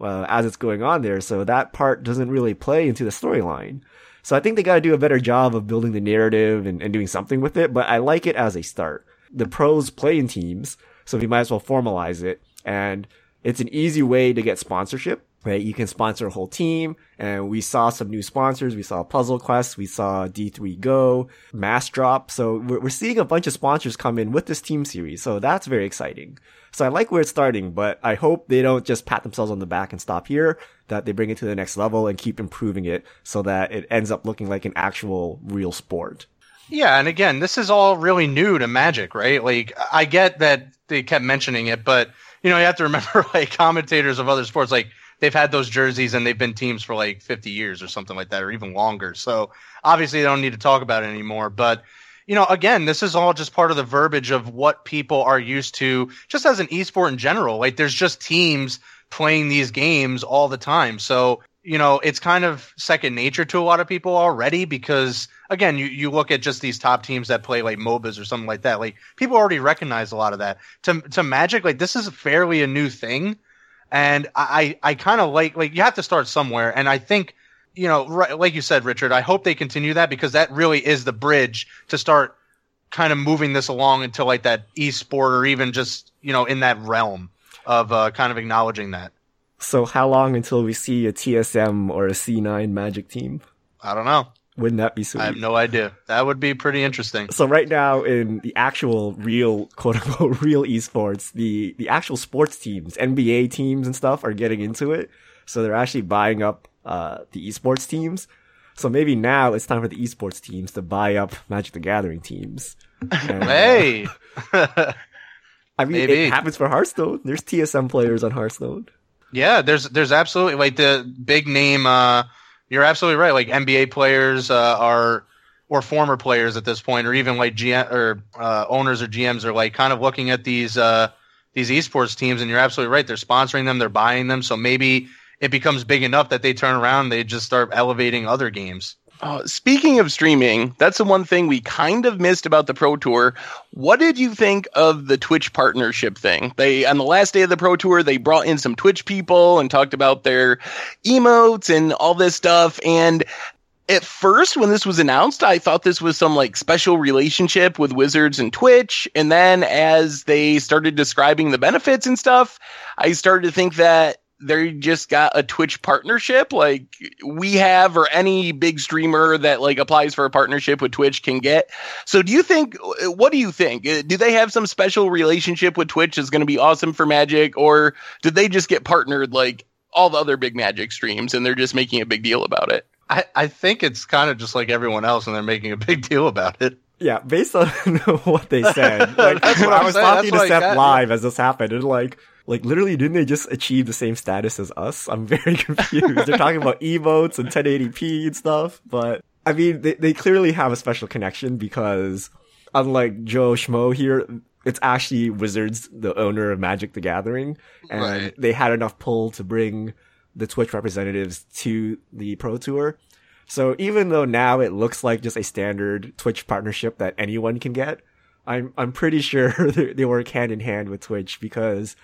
uh, as it's going on there. So that part doesn't really play into the storyline. So I think they got to do a better job of building the narrative and, and doing something with it, but I like it as a start. The pros play in teams, so we might as well formalize it. And it's an easy way to get sponsorship, right? You can sponsor a whole team. And we saw some new sponsors. We saw Puzzle Quest. We saw D3 Go, Massdrop. So we're, seeing a bunch of sponsors come in with this team series. So that's very exciting. So I like where it's starting, but I hope they don't just pat themselves on the back and stop here, that they bring it to the next level and keep improving it so that it ends up looking like an actual real sport. Yeah, and again, this is all really new to Magic, right? Like I get that they kept mentioning it, but you know, you have to remember like commentators of other sports, like they've had those jerseys and they've been teams for like 50 years or something like that, or even longer. So obviously they don't need to talk about it anymore. But, you know, again, this is all just part of the verbiage of what people are used to just as an esport in general. Like there's just teams playing these games all the time. So you know, it's kind of second nature to a lot of people already because again, you, you look at just these top teams that play like MOBAs or something like that. Like people already recognize a lot of that. To to Magic, like this is fairly a new thing. And I, I kind of like, like you have to start somewhere. And I think, you know, right, like you said, Richard, I hope they continue that because that really is the bridge to start kind of moving this along into like that esport or even just, you know, in that realm of uh, kind of acknowledging that. So how long until we see a TSM or a C9 Magic team? I don't know. Wouldn't that be sweet? I have no idea. That would be pretty interesting. So right now in the actual real quote unquote real esports, the the actual sports teams, NBA teams and stuff are getting into it. So they're actually buying up uh, the esports teams. So maybe now it's time for the esports teams to buy up Magic the Gathering teams. And, uh, hey. Uh, I mean, maybe. it happens for Hearthstone. There's TSM players on Hearthstone. Yeah, there's there's absolutely like the big name. Uh, you're absolutely right. Like NBA players uh, are or former players at this point, or even like GM or uh, owners or GMs are like kind of looking at these uh, these esports teams, and you're absolutely right. They're sponsoring them, they're buying them, so maybe it becomes big enough that they turn around, they just start elevating other games. Uh, speaking of streaming, that's the one thing we kind of missed about the Pro Tour. What did you think of the Twitch partnership thing? They on the last day of the Pro Tour, they brought in some Twitch people and talked about their emotes and all this stuff. And at first, when this was announced, I thought this was some like special relationship with Wizards and Twitch. And then as they started describing the benefits and stuff, I started to think that they just got a Twitch partnership like we have or any big streamer that like applies for a partnership with Twitch can get. So do you think what do you think? Uh, do they have some special relationship with Twitch that's going to be awesome for Magic or did they just get partnered like all the other big Magic streams and they're just making a big deal about it? I, I think it's kind of just like everyone else and they're making a big deal about it. Yeah, based on what they said, like That's what I was saying. talking That's to what I Seth live as this happened, and like, like literally, didn't they just achieve the same status as us? I'm very confused. They're talking about emotes and 1080p and stuff, but I mean, they they clearly have a special connection because unlike Joe Schmo here, it's actually Wizards, the owner of Magic the Gathering, and Right. they had enough pull to bring the Twitch representatives to the Pro Tour. So even though now it looks like just a standard Twitch partnership that anyone can get, I'm I'm pretty sure they they work hand in hand with Twitch because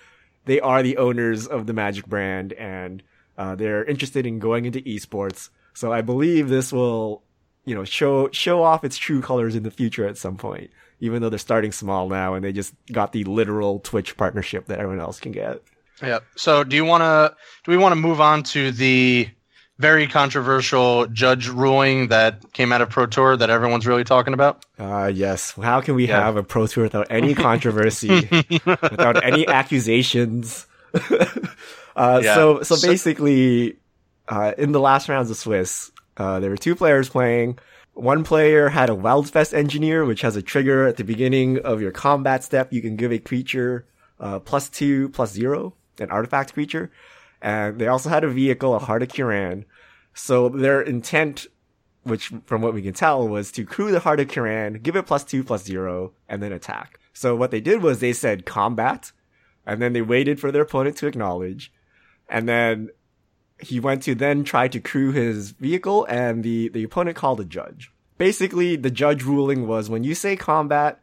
they are the owners of the Magic brand and uh, they're interested in going into esports. So I believe this will, you know, show show off its true colors in the future at some point. Even though they're starting small now and they just got the literal Twitch partnership that everyone else can get. Yeah. So do you want to do we want to move on to the very controversial judge ruling that came out of Pro Tour that everyone's really talking about? Uh, yes. How can we Yeah. have a pro tour without any controversy, without any accusations? uh, Yeah. so, so basically, uh, in the last rounds of Swiss, uh, there were two players playing. One player had a Weldfast engineer, which has a trigger at the beginning of your combat step. You can give a creature, uh, plus two, plus zero, an artifact creature. And they also had a vehicle, a Heart of Kiran. So their intent which from what we can tell was to crew the Heart of Kiran, give it plus two, plus zero, and then attack. So what they did was they said combat, and then they waited for their opponent to acknowledge, and then he went to then try to crew his vehicle, and the, the opponent called a judge. Basically, the judge ruling was when you say combat,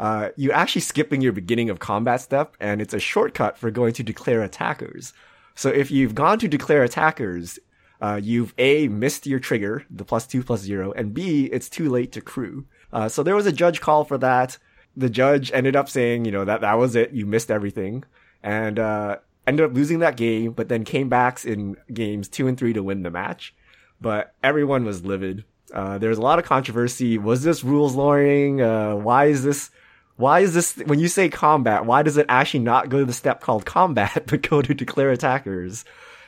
uh, you're actually skipping your beginning of combat step, and it's a shortcut for going to declare attackers. So if you've gone to declare attackers, uh, you've A, missed your trigger, the plus two, plus zero, and B, it's too late to crew. Uh, so there was a judge call for that. The judge ended up saying, you know, that that was it. You missed everything. And, uh, ended up losing that game, but then came back in games two and three to win the match. But everyone was livid. Uh, there was a lot of controversy. Was this rules lawyering? Uh, why is this, why is this, when you say combat, why does it actually not go to the step called combat, but go to declare attackers?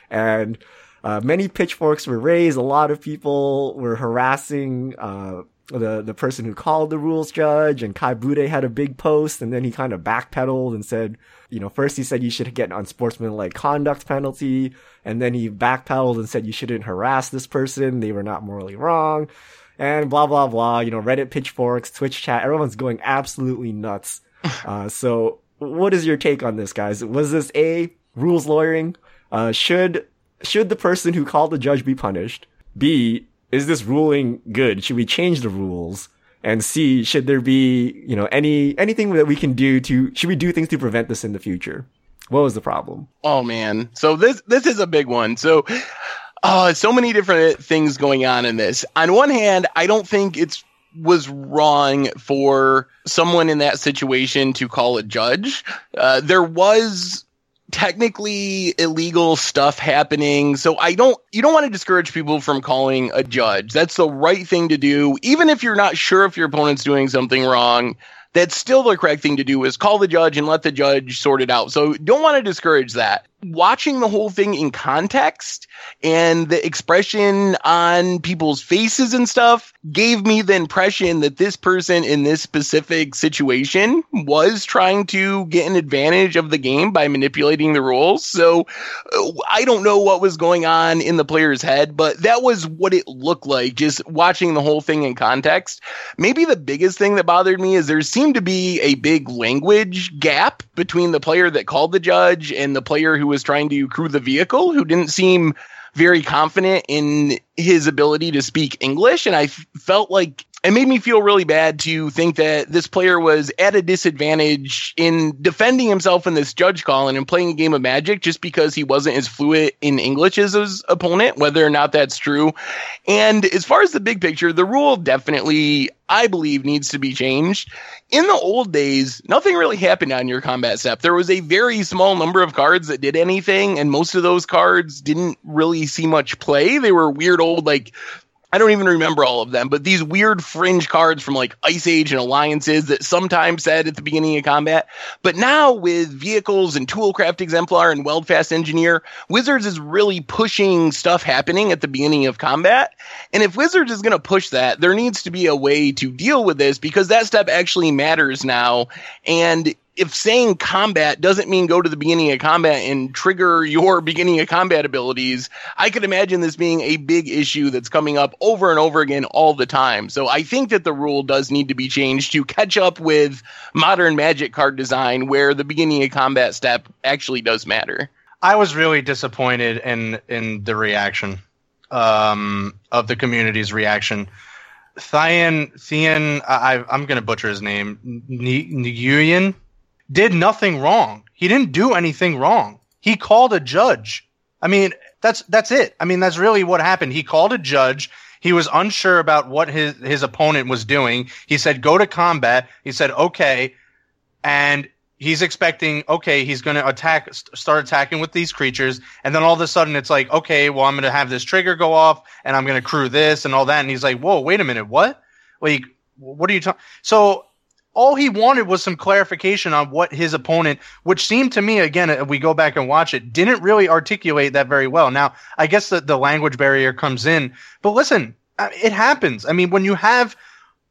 And, uh, many pitchforks were raised. A lot of people were harassing, uh, the, the person who called the rules judge and Kai Budde had a big post and then he kind of backpedaled and said, you know, first he said you should get an unsportsmanlike conduct penalty and then he backpedaled and said you shouldn't harass this person. They were not morally wrong and blah, blah, blah. You know, Reddit pitchforks, Twitch chat, everyone's going absolutely nuts. Uh, so what is your take on this, guys? Was this a rules lawyering? Uh, should, should the person who called the judge be punished? B, is this ruling good? Should we change the rules? And C, should there be, you know, any, anything that we can do to, should we do things to prevent this in the future? What was the problem? Oh man. So this this is a big one. So uh so many different things going on in this. On one hand, I don't think it's was wrong for someone in that situation to call a judge. Uh, there was technically illegal stuff happening. So I don't, you don't want to discourage people from calling a judge. That's the right thing to do. Even if you're not sure if your opponent's doing something wrong, that's still the correct thing to do is call the judge and let the judge sort it out. So don't want to discourage that. Watching the whole thing in context and the expression on people's faces and stuff gave me the impression that this person in this specific situation was trying to get an advantage of the game by manipulating the rules. So uh, I don't know what was going on in the player's head, but that was what it looked like just watching the whole thing in context. Maybe the biggest thing that bothered me is there seemed to be a big language gap between the player that called the judge and the player who was trying to crew the vehicle who didn't seem very confident in his ability to speak English. And I f- felt like it made me feel really bad to think that this player was at a disadvantage in defending himself in this judge call and in playing a game of magic just because he wasn't as fluent in English as his opponent, whether or not that's true. And as far as the big picture, the rule definitely, I believe, needs to be changed. In the old days, nothing really happened on your combat step. There was a very small number of cards that did anything, and most of those cards didn't really see much play. They were weird old, like I don't even remember all of them, but these weird fringe cards from like Ice Age and Alliances that sometimes said at the beginning of combat. But now with vehicles and Toolcraft Exemplar and Weldfast Engineer, Wizards is really pushing stuff happening at the beginning of combat. And if Wizards is going to push that, there needs to be a way to deal with this because that step actually matters now. And if saying combat doesn't mean go to the beginning of combat and trigger your beginning of combat abilities, I could imagine this being a big issue that's coming up over and over again all the time. So I think that the rule does need to be changed to catch up with modern magic card design where the beginning of combat step actually does matter. I was really disappointed in in the reaction um, of the community's reaction. Thian, Thian, I, I'm going to butcher his name. Nguyen did nothing wrong. He didn't do anything wrong. He called a judge. I mean, that's that's it. I mean, that's really what happened. He called a judge. He was unsure about what his his opponent was doing. He said, "Go to combat." He said, "Okay," and he's expecting, okay, he's going to attack, start attacking with these creatures, and then all of a sudden it's like, okay, well, I'm going to have this trigger go off, and I'm going to crew this and all that, and he's like, whoa, wait a minute, what? Like, what are you talking? So all he wanted was some clarification on what his opponent, which seemed to me, again, we go back and watch it, didn't really articulate that very well. Now, I guess that the language barrier comes in, but listen, it happens. I mean, when you have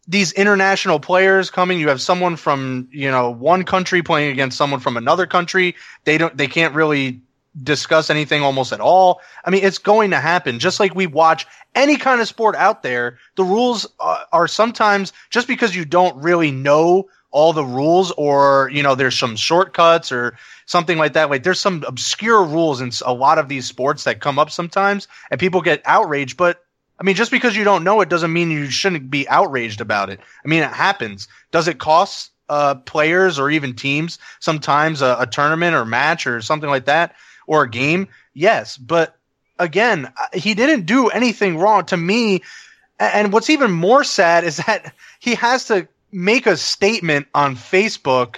these international players coming, you have someone from, you know, one country playing against someone from another country, they don't, they can't really discuss anything almost at all. I mean, it's going to happen. Just like we watch any kind of sport out there, the rules are, are sometimes just because you don't really know all the rules or, you know, there's some shortcuts or something like that. Like there's some obscure rules in a lot of these sports that come up sometimes and people get outraged. But I mean, just because you don't know it doesn't mean you shouldn't be outraged about it. I mean, it happens. Does it cost uh, players or even teams sometimes a, a tournament or match or something like that? Or a game, yes. But again, he didn't do anything wrong to me. And what's even more sad is that he has to make a statement on Facebook,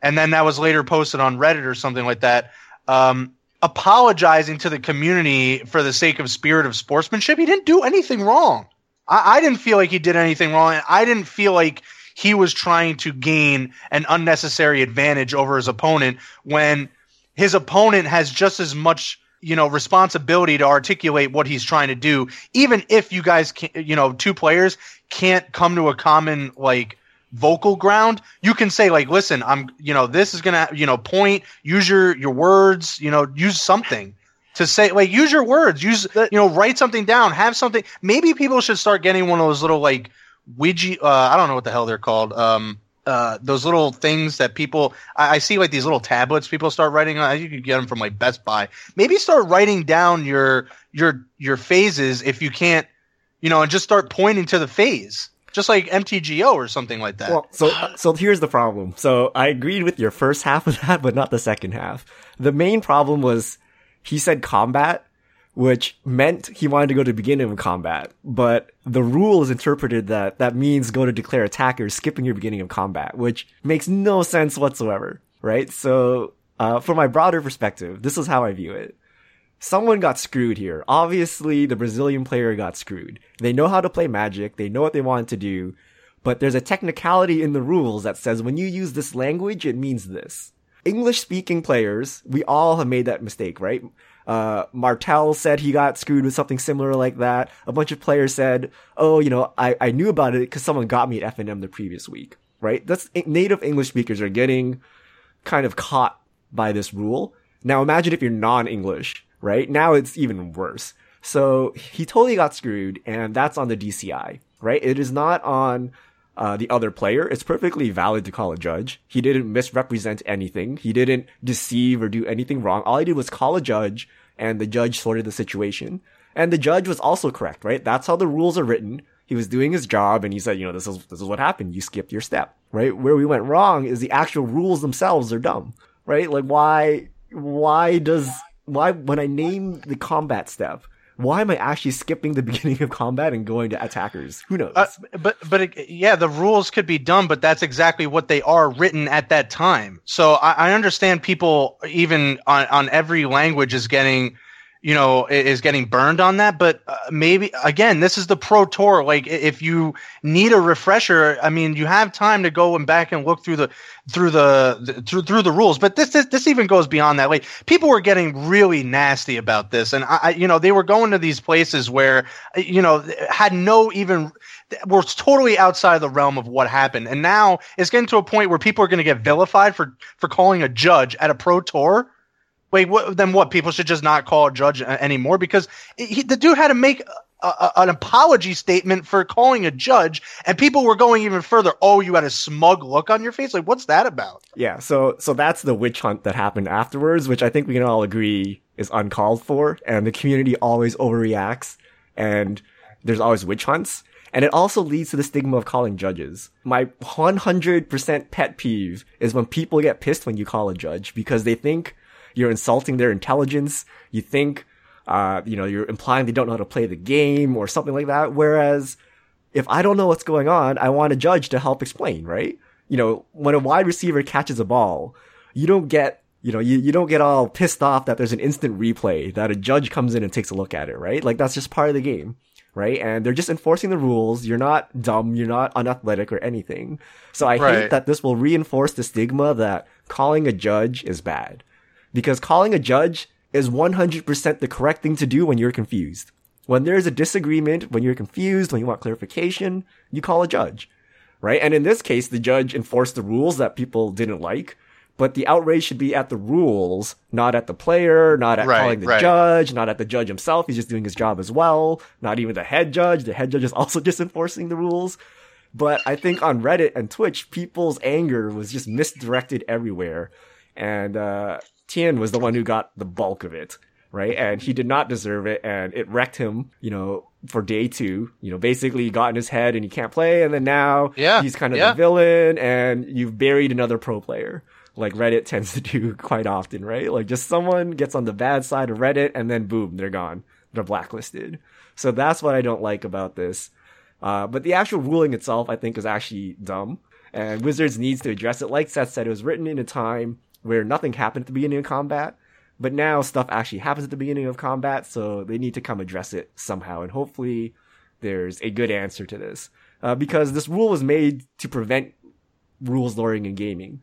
and then that was later posted on Reddit or something like that, um, apologizing to the community for the sake of spirit of sportsmanship. He didn't do anything wrong. I, I didn't feel like he did anything wrong. And I didn't feel like he was trying to gain an unnecessary advantage over his opponent when – his opponent has just as much you know responsibility to articulate what he's trying to do even if you guys can you know two players can't come to a common like vocal ground. You can say like listen i'm you know this is gonna you know point use your your words you know use something to say like use your words use you know write something down have something. Maybe people should start getting one of those little like widget uh, i don't know what the hell they're called um uh, those little things that people I, I, see like these little tablets people start writing on. You can get them from like Best Buy. Maybe start writing down your your your phases if you can't, you know, and just start pointing to the phase, just like MTGO or something like that. Well, so so here's the problem. So I agreed with your first half of that, but not the second half. The main problem was he said combat, which meant he wanted to go to beginning of combat, but the rule is interpreted that that means go to declare attacker, skipping your beginning of combat, which makes no sense whatsoever, right? So, uh, from my broader perspective, this is how I view it. Someone got screwed here. Obviously, the Brazilian player got screwed. They know how to play magic, they know what they want to do, but there's a technicality in the rules that says when you use this language, it means this. English speaking players, we all have made that mistake, right? Uh, Martell said he got screwed with something similar like that. A bunch of players said, "Oh, you know, I, I knew about it because someone got me at FNM the previous week." Right? That's native English speakers are getting kind of caught by this rule. Now imagine if you're non-English, right? Now it's even worse. So he totally got screwed, and that's on the DCI, right? It is not on uh, the other player. It's perfectly valid to call a judge. He didn't misrepresent anything. He didn't deceive or do anything wrong. All he did was call a judge and the judge sorted the situation. And the judge was also correct, right? That's how the rules are written. He was doing his job and he said, you know, this is, this is what happened. You skipped your step, right? Where we went wrong is the actual rules themselves are dumb, right? Like why, why does, why, when I name the combat step, why am I actually skipping the beginning of combat and going to attackers? Who knows? Uh, but but yeah, the rules could be dumb, but that's exactly what they are written at that time. So I, I understand people even on on every language is getting you know, is getting burned on that. But uh, maybe again, this is the pro tour. Like, if you need a refresher, I mean, you have time to go and back and look through the through the, the through through the rules. But this, this this even goes beyond that. Like, people were getting really nasty about this, and I, you know, they were going to these places where, you know, had no even were totally outside the realm of what happened. And now it's getting to a point where people are going to get vilified for for calling a judge at a pro tour Wait, what, then what? People should just not call a judge uh, anymore because he, the dude had to make a, a, an apology statement for calling a judge, and people were going even further. Oh, you had a smug look on your face. Like, what's that about? Yeah, so so that's the witch hunt that happened afterwards, which I think we can all agree is uncalled for, and the community always overreacts, and there's always witch hunts. And it also leads to the stigma of calling judges. My 100% pet peeve is when people get pissed when you call a judge because they think you're insulting their intelligence. You think, uh, you know, you're implying they don't know how to play the game or something like that. Whereas if I don't know what's going on, I want a judge to help explain, right? You know, when a wide receiver catches a ball, you don't get, you know, you, you don't get all pissed off that there's an instant replay, that a judge comes in and takes a look at it, right? Like that's just part of the game right? And they're just enforcing the rules. You're not dumb. You're not unathletic or anything. So I right. hate that this will reinforce the stigma that calling a judge is bad because calling a judge is 100% the correct thing to do when you're confused. When there's a disagreement, when you're confused, when you want clarification, you call a judge, right? And in this case, the judge enforced the rules that people didn't like, but the outrage should be at the rules, not at the player, not at right, calling the right. judge, not at the judge himself. He's just doing his job as well. Not even the head judge. The head judge is also just enforcing the rules. But I think on Reddit and Twitch, people's anger was just misdirected everywhere. And, uh, Tien was the one who got the bulk of it, right? And he did not deserve it, and it wrecked him, you know, for day two. You know, basically he got in his head and he can't play, and then now yeah, he's kind of yeah. the villain, and you've buried another pro player. Like Reddit tends to do quite often, right? Like just someone gets on the bad side of Reddit and then boom, they're gone. They're blacklisted. So that's what I don't like about this. Uh, but the actual ruling itself, I think, is actually dumb. And Wizards needs to address it. Like Seth said, it was written in a time where nothing happened at the beginning of combat, but now stuff actually happens at the beginning of combat, so they need to come address it somehow, and hopefully there's a good answer to this. Uh, because this rule was made to prevent rules lawyering in gaming,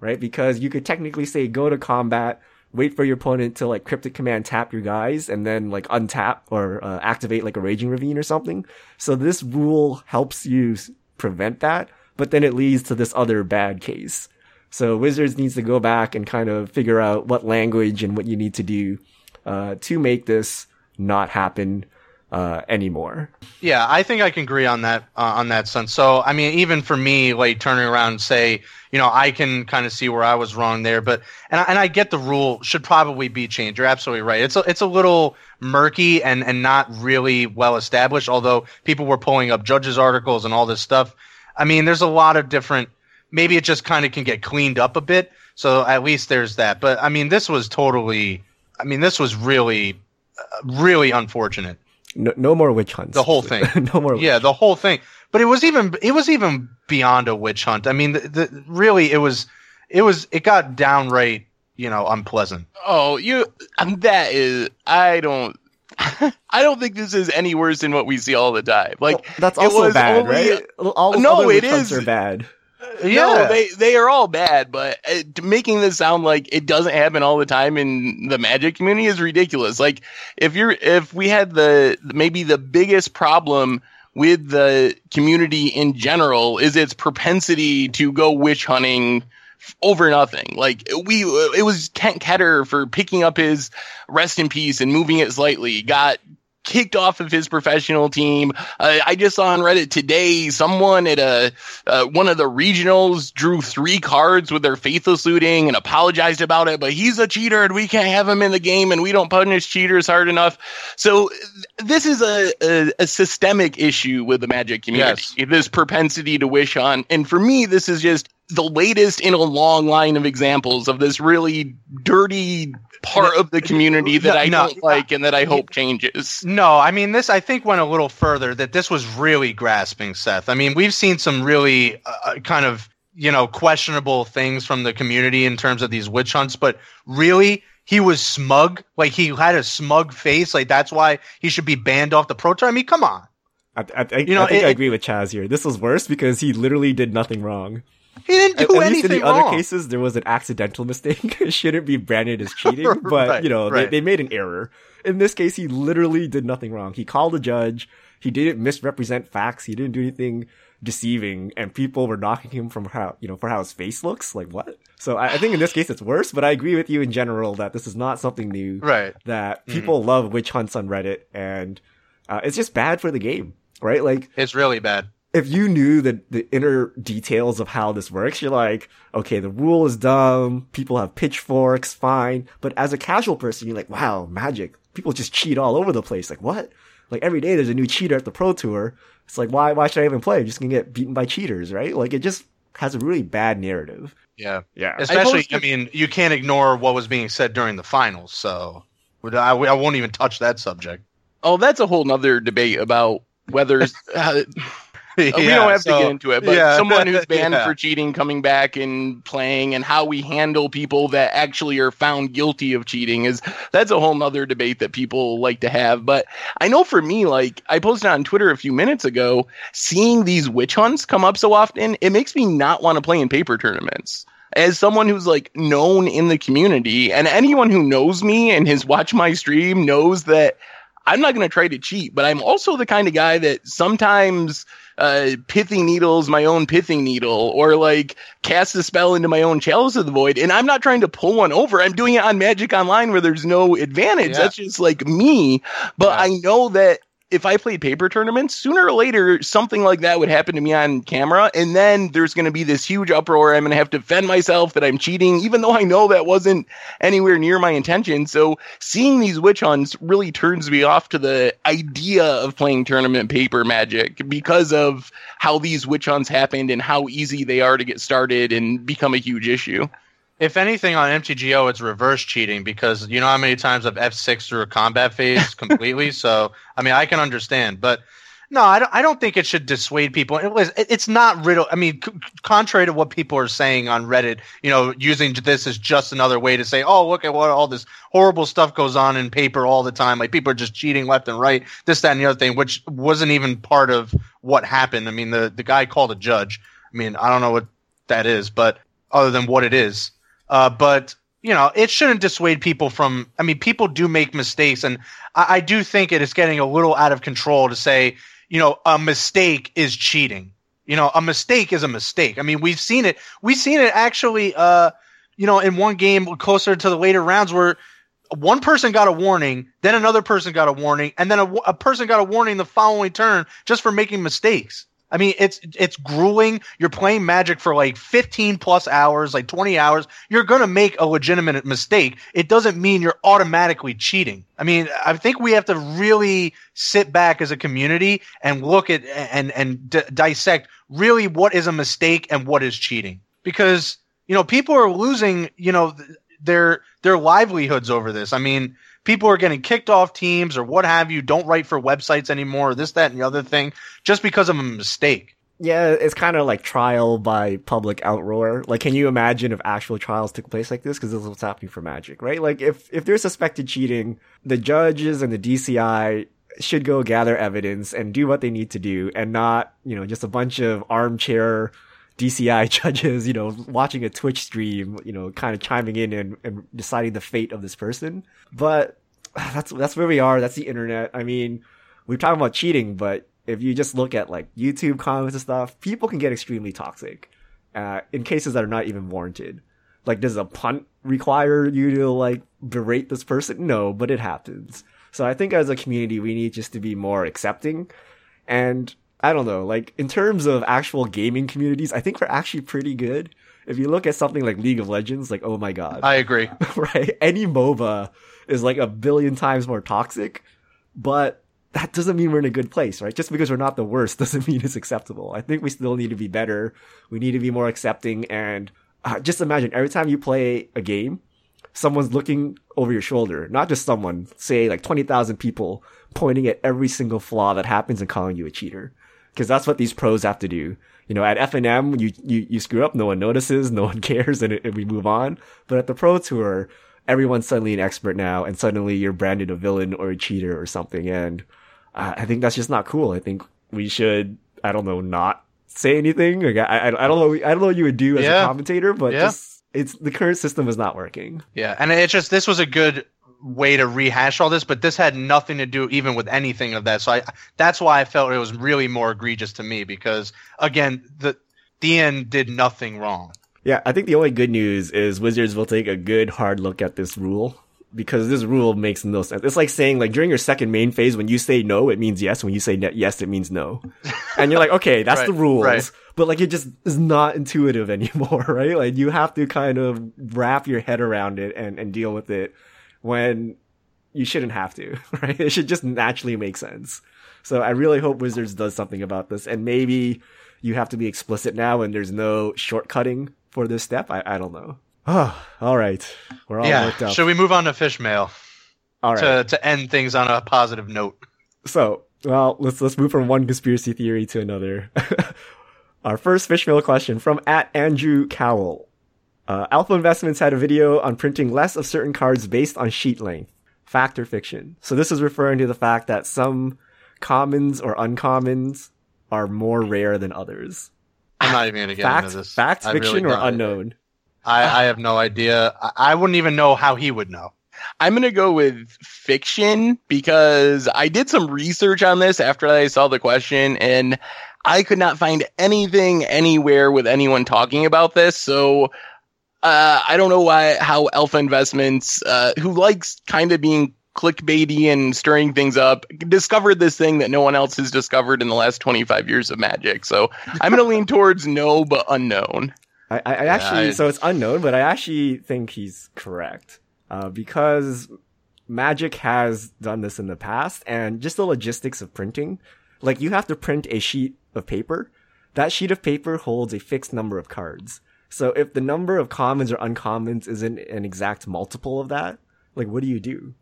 right? Because you could technically say go to combat, wait for your opponent to like cryptic command tap your guys, and then like untap or uh, activate like a raging ravine or something. So this rule helps you prevent that, but then it leads to this other bad case so Wizards needs to go back and kind of figure out what language and what you need to do uh, to make this not happen uh, anymore. Yeah, I think I can agree on that uh, on that sense. So I mean, even for me, like turning around and say, you know, I can kind of see where I was wrong there, but and I, and I get the rule should probably be changed. You're absolutely right. It's a, it's a little murky and and not really well established. Although people were pulling up judges' articles and all this stuff. I mean, there's a lot of different maybe it just kind of can get cleaned up a bit. So at least there's that. But I mean, this was totally. I mean, this was really, uh, really unfortunate. No, no more witch hunts. The whole thing. no more. Yeah, the whole thing. But it was even it was even beyond a witch hunt. I mean, the, the, really, it was it was it got downright you know unpleasant. Oh, you um, that is I don't. I don't think this is any worse than what we see all the time. Like well, that's also bad, only, right? All no, it is. Are bad. Yeah. No, they they are all bad, but uh, making this sound like it doesn't happen all the time in the Magic community is ridiculous. Like if you're if we had the maybe the biggest problem with the community in general is its propensity to go witch hunting over nothing. Like we, it was Kent Ketter for picking up his rest in peace and moving it slightly, got kicked off of his professional team. Uh, I just saw on Reddit today someone at a uh, one of the regionals drew three cards with their faithless looting and apologized about it, but he's a cheater and we can't have him in the game and we don't punish cheaters hard enough. So this is a, a, a systemic issue with the Magic community. Yes. This propensity to wish on, and for me, this is just the latest in a long line of examples of this really dirty part of the community that no, I don't like and that I hope changes. No, I mean this. I think went a little further. That this was really grasping, Seth. I mean, we've seen some really uh, uh, kind of you know questionable things from the community in terms of these witch hunts, but really. He was smug, like he had a smug face, like that's why he should be banned off the pro tour. I mean, come on. I, I, you know, I think it, I agree with Chaz here. This was worse because he literally did nothing wrong. He didn't do at, anything At least in the wrong. other cases, there was an accidental mistake. it shouldn't be branded as cheating, but right, you know, right. they, they made an error. In this case, he literally did nothing wrong. He called a judge. He didn't misrepresent facts. He didn't do anything deceiving, and people were knocking him from how you know for how his face looks. Like what? So I, I, think in this case it's worse. But I agree with you in general that this is not something new. Right. That mm-hmm. people mm-hmm. love witch hunts on Reddit, and uh, it's just bad for the game. Right? Like it's really bad if you knew the, the inner details of how this works, you're like, okay, the rule is dumb. People have pitchforks, fine. But as a casual person, you're like, wow, magic. People just cheat all over the place. Like, what? Like every day there's a new cheater at the pro tour. It's like, why, why should I even play? I'm just gonna get beaten by cheaters, right? Like it just has a really bad narrative. Yeah. Yeah. Especially, I, I mean, you can't ignore what was being said during the finals. So I, I won't even touch that subject. Oh, that's a whole nother debate about whether uh, yeah, we don't have so, to get into it, but yeah, someone who's banned yeah. for cheating coming back and playing and how we handle people that actually are found guilty of cheating is that's a whole nother debate that people like to have. But I know for me, like I posted on Twitter a few minutes ago, seeing these witch hunts come up so often, it makes me not want to play in paper tournaments as someone who's like known in the community and anyone who knows me and has watched my stream knows that I'm not going to try to cheat, but I'm also the kind of guy that sometimes uh, pithing needles my own pithing needle or like cast a spell into my own chalice of the void. And I'm not trying to pull one over. I'm doing it on Magic Online where there's no advantage. Yeah. That's just like me. But yeah. I know that if I played paper tournaments, sooner or later something like that would happen to me on camera, and then there's going to be this huge uproar. I'm going to have to defend myself that I'm cheating, even though I know that wasn't anywhere near my intention. So seeing these witch hunts really turns me off to the idea of playing tournament paper magic because of how these witch hunts happened and how easy they are to get started and become a huge issue. If anything, on MTGO, it's reverse cheating because you know how many times I've F6 through a combat phase completely. so, I mean, I can understand, but no, I don't, I don't think it should dissuade people. It was, it's not riddle. I mean, c- contrary to what people are saying on Reddit, you know, using this as just another way to say, oh, look at what all this horrible stuff goes on in paper all the time. Like people are just cheating left and right, this, that, and the other thing, which wasn't even part of what happened. I mean, the, the guy called a judge. I mean, I don't know what that is, but other than what it is. Uh, but you know, it shouldn't dissuade people from. I mean, people do make mistakes, and I, I do think it is getting a little out of control to say, you know, a mistake is cheating. You know, a mistake is a mistake. I mean, we've seen it. We've seen it actually. Uh, you know, in one game closer to the later rounds where one person got a warning, then another person got a warning, and then a, a person got a warning the following turn just for making mistakes. I mean, it's it's grueling. You're playing Magic for like 15 plus hours, like 20 hours. You're gonna make a legitimate mistake. It doesn't mean you're automatically cheating. I mean, I think we have to really sit back as a community and look at and and d- dissect really what is a mistake and what is cheating. Because you know, people are losing, you know, their their livelihoods over this. I mean, people are getting kicked off teams or what have you, don't write for websites anymore, this, that, and the other thing, just because of a mistake. Yeah, it's kind of like trial by public outroar. Like, can you imagine if actual trials took place like this? Because this is what's happening for Magic, right? Like, if if they're suspected cheating, the judges and the DCI should go gather evidence and do what they need to do, and not you know just a bunch of armchair DCI judges, you know, watching a Twitch stream, you know, kind of chiming in and, and deciding the fate of this person. But that's that's where we are. That's the internet. I mean, we're talking about cheating, but if you just look at like YouTube comments and stuff, people can get extremely toxic uh, in cases that are not even warranted. Like, does a punt require you to like berate this person? No, but it happens. So I think as a community, we need just to be more accepting. And I don't know, like in terms of actual gaming communities, I think we're actually pretty good. If you look at something like League of Legends, like, oh my god. I agree. right? Any MOBA is like a billion times more toxic, but that doesn't mean we're in a good place, right? Just because we're not the worst doesn't mean it's acceptable. I think we still need to be better. We need to be more accepting and uh, just imagine every time you play a game, someone's looking over your shoulder, not just someone, say like 20,000 people pointing at every single flaw that happens and calling you a cheater. Cause that's what these pros have to do. You know, at FNM, you, you, you screw up, no one notices, no one cares, and, and we move on. But at the pro tour, everyone's suddenly an expert now, and suddenly you're branded a villain or a cheater or something. And uh, I think that's just not cool. I think we should, I don't know, not say anything. Like, I, I, I don't know, I don't know what you would do as Yeah. a commentator, but Yeah. just, it's, the current system is not working. Yeah, and it's just this was a good way to rehash all this, but this had nothing to do even with anything of that. So I that's why I felt it was really more egregious to me because again, the DN did nothing wrong. Yeah, I think the only good news is Wizards will take a good hard look at this rule because this rule makes no sense. It's like saying like during your second main phase, when you say no, it means yes. When you say ne- yes, it means no. And you're like, okay, that's Right, the rules. right. But like it just is not intuitive anymore, right? Like you have to kind of wrap your head around it and, and deal with it when you shouldn't have to, right? It should just naturally make sense. So I really hope Wizards does something about this and maybe you have to be explicit now and there's no shortcutting for this step. I, I don't know. Oh, all right. We're all worked yeah. up. Should we move on to fish mail all right. to to end things on a positive note? So, well, let's let's move from one conspiracy theory to another. Our first fishmail question from at Andrew Cowell. Uh, Alpha Investments had a video on printing less of certain cards based on sheet length. Fact or fiction? So this is referring to the fact that some commons or uncommons are more rare than others. I'm not even going to get Fact, into this. fact, I really fiction, or unknown? I, I have no idea. I, I wouldn't even know how he would know. I'm going to go with fiction because I did some research on this after I saw the question and I could not find anything anywhere with anyone talking about this. So, uh, I don't know why, how Alpha Investments, uh, who likes kind of being clickbaity and stirring things up, discovered this thing that no one else has discovered in the last 25 years of magic. So I'm going to lean towards no, but unknown. I, I, I actually, I- so it's unknown, but I actually think he's correct. Uh, because Magic has done this in the past and just the logistics of printing. Like you have to print a sheet of paper. That sheet of paper holds a fixed number of cards. So if the number of commons or uncommons isn't an exact multiple of that, like what do you do?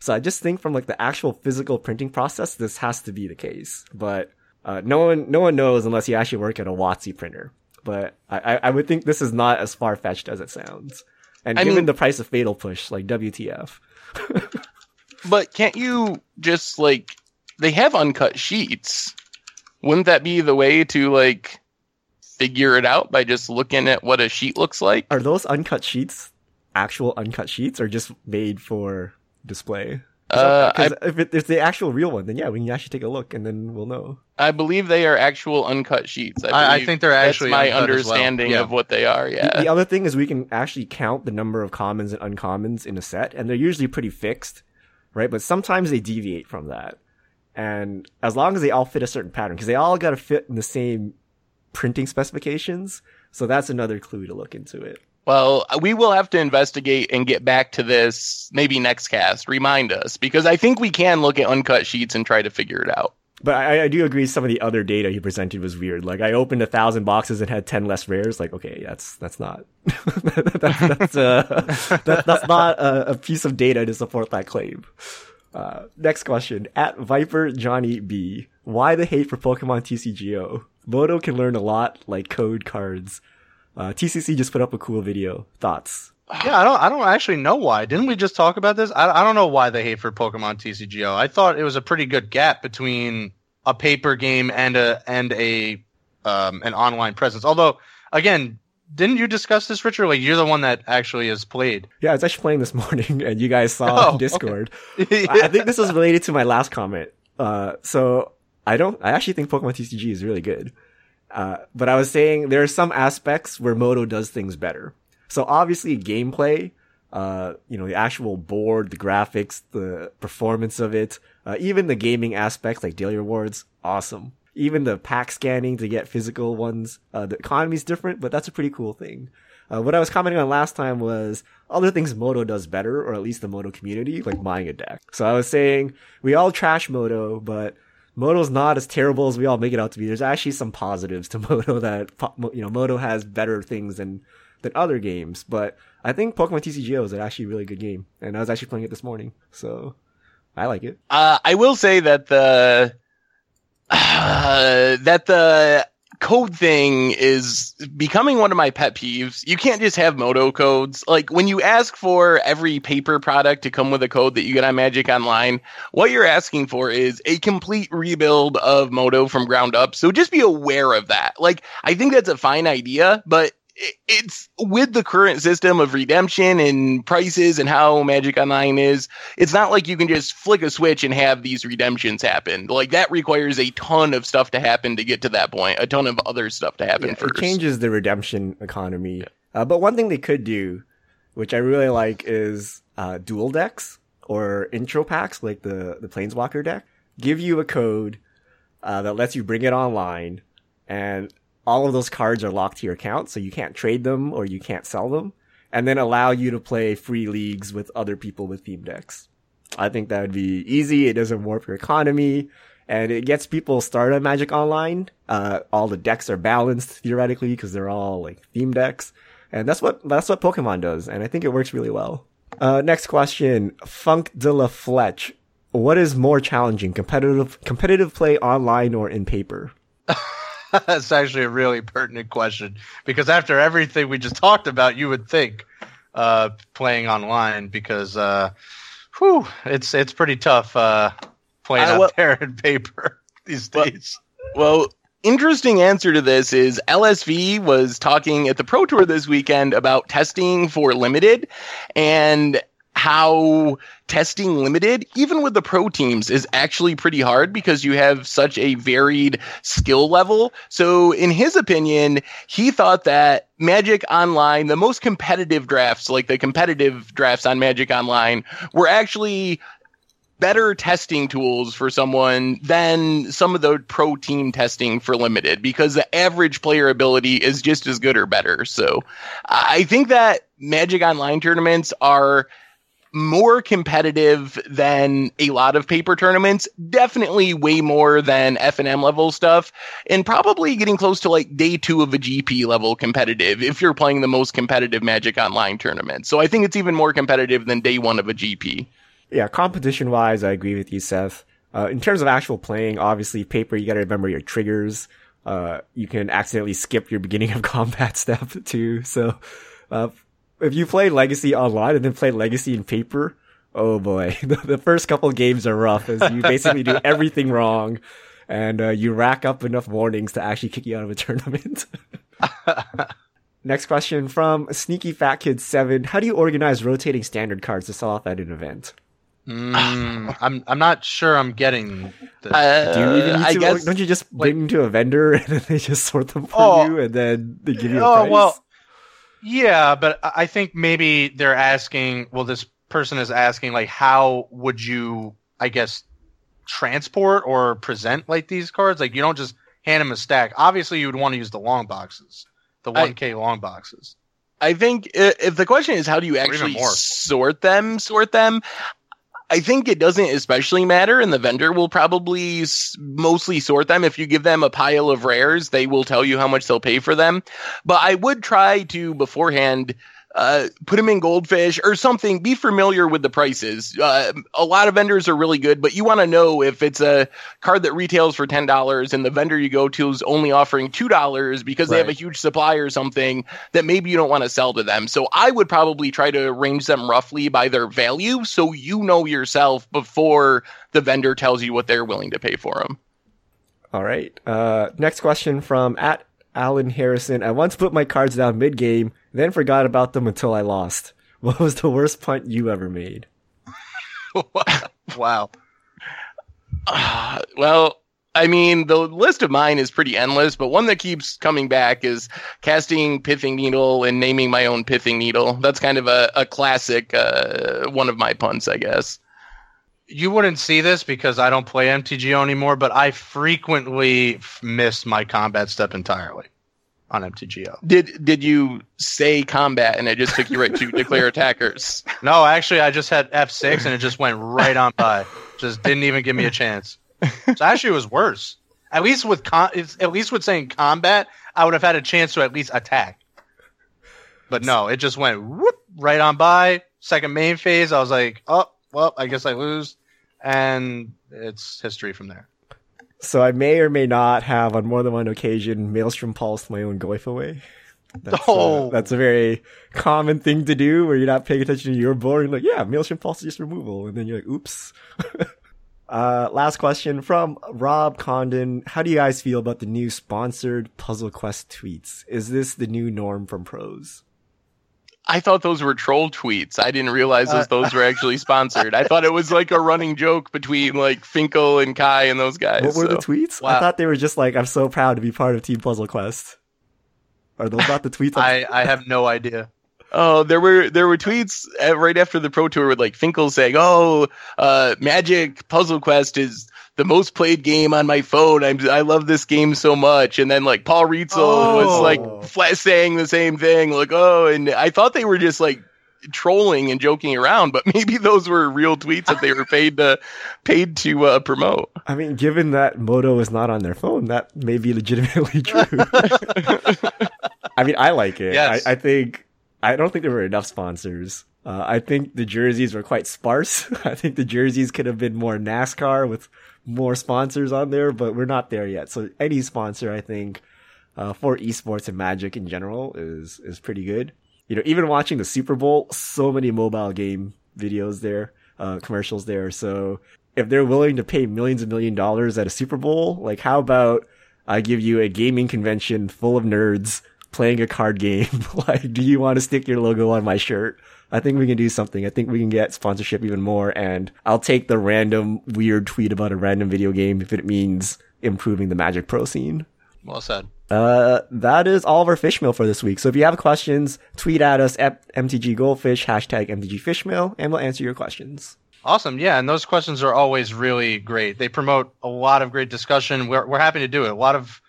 So I just think from like the actual physical printing process, this has to be the case. But uh, no one, no one knows unless you actually work at a WotC printer. But I, I- I would think this is not as far fetched as it sounds. And I given mean- the price of Fatal Push, like WTF. But can't you just like they have uncut sheets? Wouldn't that be the way to like figure it out by just looking at what a sheet looks like? Are those uncut sheets actual uncut sheets or just made for display? Uh, I, Because if it, it's the actual real one, then yeah, we can actually take a look and then we'll know. I believe they are actual uncut sheets. I, I, I think they're that's actually my uncut as well. understanding Yeah. of what they are. The- Yeah. The, other thing is we can actually count the number of commons and uncommons in a set, and they're usually pretty fixed, right? But sometimes they deviate from that. And as long as they all fit a certain pattern, because they all got to fit in the same printing specifications, so that's another clue to look into it. Well, we will have to investigate and get back to this maybe next cast. Remind us because I think we can look at uncut sheets and try to figure it out. But I, I do agree some of the other data he presented was weird. Like I opened a thousand boxes and had ten less rares. Like okay, that's that's not that's that's, uh, that, that's not a, a piece of data to support that claim. Uh, next question at Viper Johnny B. Why the hate for Pokemon TCGO? Moto can learn a lot like code cards. Uh, TCC just put up a cool video. Thoughts? Yeah, I don't. I don't actually know why. Didn't we just talk about this? I, I don't know why they hate for Pokemon TCGO. I thought it was a pretty good gap between a paper game and a and a um, an online presence. Although, again, didn't you discuss this, Richard? Like you're the one that actually has played. Yeah, I was actually playing this morning, and you guys saw Oh, on okay. Discord. I I think this was related to my last comment. Uh, so I don't, I actually think Pokemon TCG is really good. Uh, but I was saying there are some aspects where Moto does things better. So obviously gameplay, Uh, you know, the actual board, the graphics, the performance of it, uh, even the gaming aspects like daily rewards, awesome. Even the pack scanning to get physical ones, uh, the economy's different, but that's a pretty cool thing. Uh, what I was commenting on last time was other things Moto does better, or at least the Moto community, like buying a deck. So I was saying we all trash Moto, but Moto's not as terrible as we all make it out to be. There's actually some positives to Moto that you know Moto has better things than than other games. But I think Pokemon TCGO is actually a really good game, and I was actually playing it this morning, so I like it. Uh, I will say that the uh, that the code thing is becoming one of my pet peeves. You can't just have Moto codes. Like when you ask for every paper product to come with a code that you get on Magic Online, what you're asking for is a complete rebuild of Moto from ground up. So just be aware of that. Like I think that's a fine idea, but it's with the current system of redemption and prices and how Magic Online is, it's not like you can just flick a switch and have these redemptions happen. Like that requires a ton of stuff to happen to get to that point, a ton of other stuff to happen yeah, first. It changes the redemption economy. Uh, but one thing they could do, which I really like, is uh, dual decks or intro packs, like the the Planeswalker deck. Give you a code uh, that lets you bring it online, and all of those cards are locked to your account, so you can't trade them or you can't sell them, and then allow you to play free leagues with other people with theme decks. I think that would be easy. It doesn't warp your economy, and it gets people started on Magic Online. Uh, all the decks are balanced theoretically because they're all like theme decks, and that's what that's what Pokemon does, and I think it works really well. Uh, next question, Funk de la Fletch. What is more challenging, competitive competitive play online or in paper? That's actually a really pertinent question because after everything we just talked about, you would think uh, playing online because, uh, whew, it's it's pretty tough uh, playing well, out there in paper these days. Well, well, interesting answer to this is LSV was talking at the Pro Tour this weekend about testing for limited and how testing limited, even with the pro teams, is actually pretty hard because you have such a varied skill level. So, in his opinion, he thought that Magic Online, the most competitive drafts, like the competitive drafts on Magic Online, were actually better testing tools for someone than some of the pro team testing for limited because the average player ability is just as good or better. So I think that Magic Online tournaments are more competitive than a lot of paper tournaments. Definitely way more than FNM level stuff, and probably getting close to like day two of a GP level competitive if you're playing the most competitive Magic Online tournament. So I think it's even more competitive than day one of a GP. Yeah, competition wise, I agree with you, Seth. Uh, in terms of actual playing, obviously paper, you got to remember your triggers. Uh, you can accidentally skip your beginning of combat step too. So, uh, if you play Legacy online and then play Legacy in paper, oh boy, the, the first couple games are rough as you basically do everything wrong and uh, you rack up enough warnings to actually kick you out of a tournament. Next question from Sneaky Fat Kid Seven: How do you organize rotating standard cards to sell off at an event? Mm, I'm I'm not sure I'm getting. This. Uh, do you even need to, guess, don't you just bring like, them to a vendor and then they just sort them for oh, you and then they give you a oh, price? well, yeah, but I think maybe they're asking. Well, this person is asking, like, how would you, I guess, transport or present like these cards? Like, you don't just hand them a stack. Obviously, you would want to use the long boxes, the one K long boxes. I think uh, if the question is how do you actually sort them, sort them, I think it doesn't especially matter, and the vendor will probably s- mostly sort them. If you give them a pile of rares, they will tell you how much they'll pay for them. But I would try to beforehand uh, put them in goldfish or something. Be familiar with the prices. Uh, a lot of vendors are really good, but you want to know if it's a card that retails for ten dollars and the vendor you go to is only offering two dollars because right. they have a huge supply or something that maybe you don't want to sell to them. So I would probably try to arrange them roughly by their value, so you know yourself before the vendor tells you what they're willing to pay for them. All right. Uh, next question from at Alan Harrison. I once put my cards down mid game, then forgot about them until I lost. What was the worst punt you ever made? wow. Uh, well, I mean, the list of mine is pretty endless, but one that keeps coming back is casting Pithing Needle and naming my own Pithing Needle. That's kind of a, a classic, uh, one of my puns, I guess. You wouldn't see this because I don't play MTGO anymore, but I frequently f- miss my combat step entirely on MTGO. Did did you say combat and it just took you right to declare attackers? No, actually, I just had F6 and it just went right on by. Just didn't even give me a chance. So actually, it was worse. At least with con- at least with saying combat, I would have had a chance to at least attack. But no, it just went whoop, right on by. Second main phase, I was like, oh, well, I guess I lose, and it's history from there. So I may or may not have on more than one occasion Maelstrom Pulse my own Goyf away. That's, Oh. uh, that's a very common thing to do where you're not paying attention to your board. You're like, yeah, Maelstrom Pulse is just removal. And then you're like, oops. uh, last question from Rob Condon. How do you guys feel about the new sponsored Puzzle Quest tweets? Is this the new norm from pros? I thought those were troll tweets. I didn't realize those, those were actually sponsored. I thought it was like a running joke between like Finkel and Kai and those guys. What were so. the tweets? I thought they were just like, I'm so proud to be part of Team Puzzle Quest. Are those not the tweets? I, I have no idea. Oh, there were there were tweets uh, right after the pro tour with like Finkel saying, "Oh, uh, Magic Puzzle Quest is the most played game on my phone. I'm I love this game so much." And then like Paul Rietzl was Oh. like flat saying the same thing, like, "Oh," and I thought they were just like trolling and joking around, but maybe those were real tweets that they were paid to paid to uh, promote. I mean, given that Moto is not on their phone, that may be legitimately true. I mean, I like it. Yes. I, I think I don't think there were enough sponsors. Uh, I think the jerseys were quite sparse. I think the jerseys could have been more NASCAR with more sponsors on there, but we're not there yet. So any sponsor, I think, uh, for esports and Magic in general is is pretty good. You know, even watching the Super Bowl, so many mobile game videos there, uh, commercials there. So if they're willing to pay millions and million dollars at a Super Bowl, like how about I give you a gaming convention full of nerds playing a card game? like, do you want to stick your logo on my shirt? I think we can do something. I think we can get sponsorship even more and I'll take the random weird tweet about a random video game if it means improving the Magic Pro scene. Well said. Uh, that is all of our fish mail for this week. So if you have questions, tweet at us at MTG Goldfish, hashtag MTG Fishmail, and we'll answer your questions. Awesome. Yeah, and those questions are always really great. They promote a lot of great discussion. We're we're happy to do it. A lot of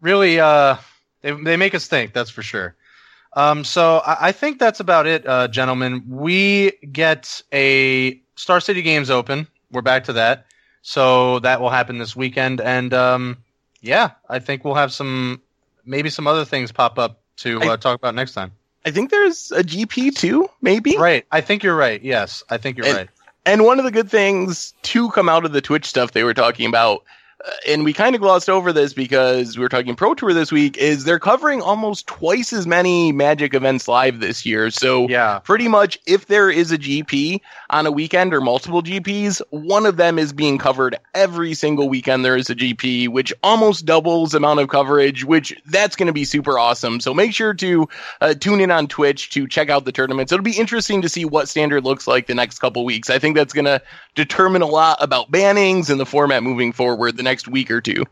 really uh they they make us think, that's for sure. Um so I, I think that's about it, uh gentlemen. We get a Star City Games open. We're back to that. So that will happen this weekend and um yeah, I think we'll have some maybe some other things pop up to uh, I- talk about next time. I think there's a GP too, maybe. Right. I think you're right. Yes, I think you're And- right. And one of the good things to come out of the Twitch stuff they were talking about, and we kind of glossed over this because we were talking Pro Tour this week, is they're covering almost twice as many Magic events live this year. So Yeah. pretty much if there is a GP on a weekend or multiple GPs, one of them is being covered every single weekend there is a GP, which almost doubles amount of coverage, which that's going to be super awesome. So make sure to uh, tune in on Twitch to check out the tournaments. It'll be interesting to see what standard looks like the next couple weeks. I think that's going to determine a lot about bannings and the format moving forward the next week or two.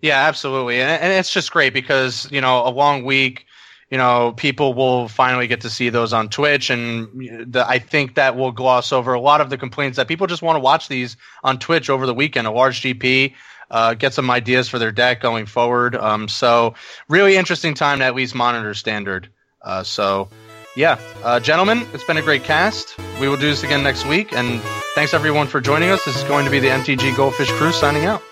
Yeah, absolutely, and, and it's just great because you know a long week, you know, people will finally get to see those on Twitch, and the, I think that will gloss over a lot of the complaints that people just want to watch these on Twitch over the weekend. A large GP, uh, get some ideas for their deck going forward. Um, so really interesting time to at least monitor standard. Uh, so. Yeah, uh, gentlemen, it's been a great cast. We will do this again next week, and thanks everyone for joining us. This is going to be the MTG Goldfish Crew signing out.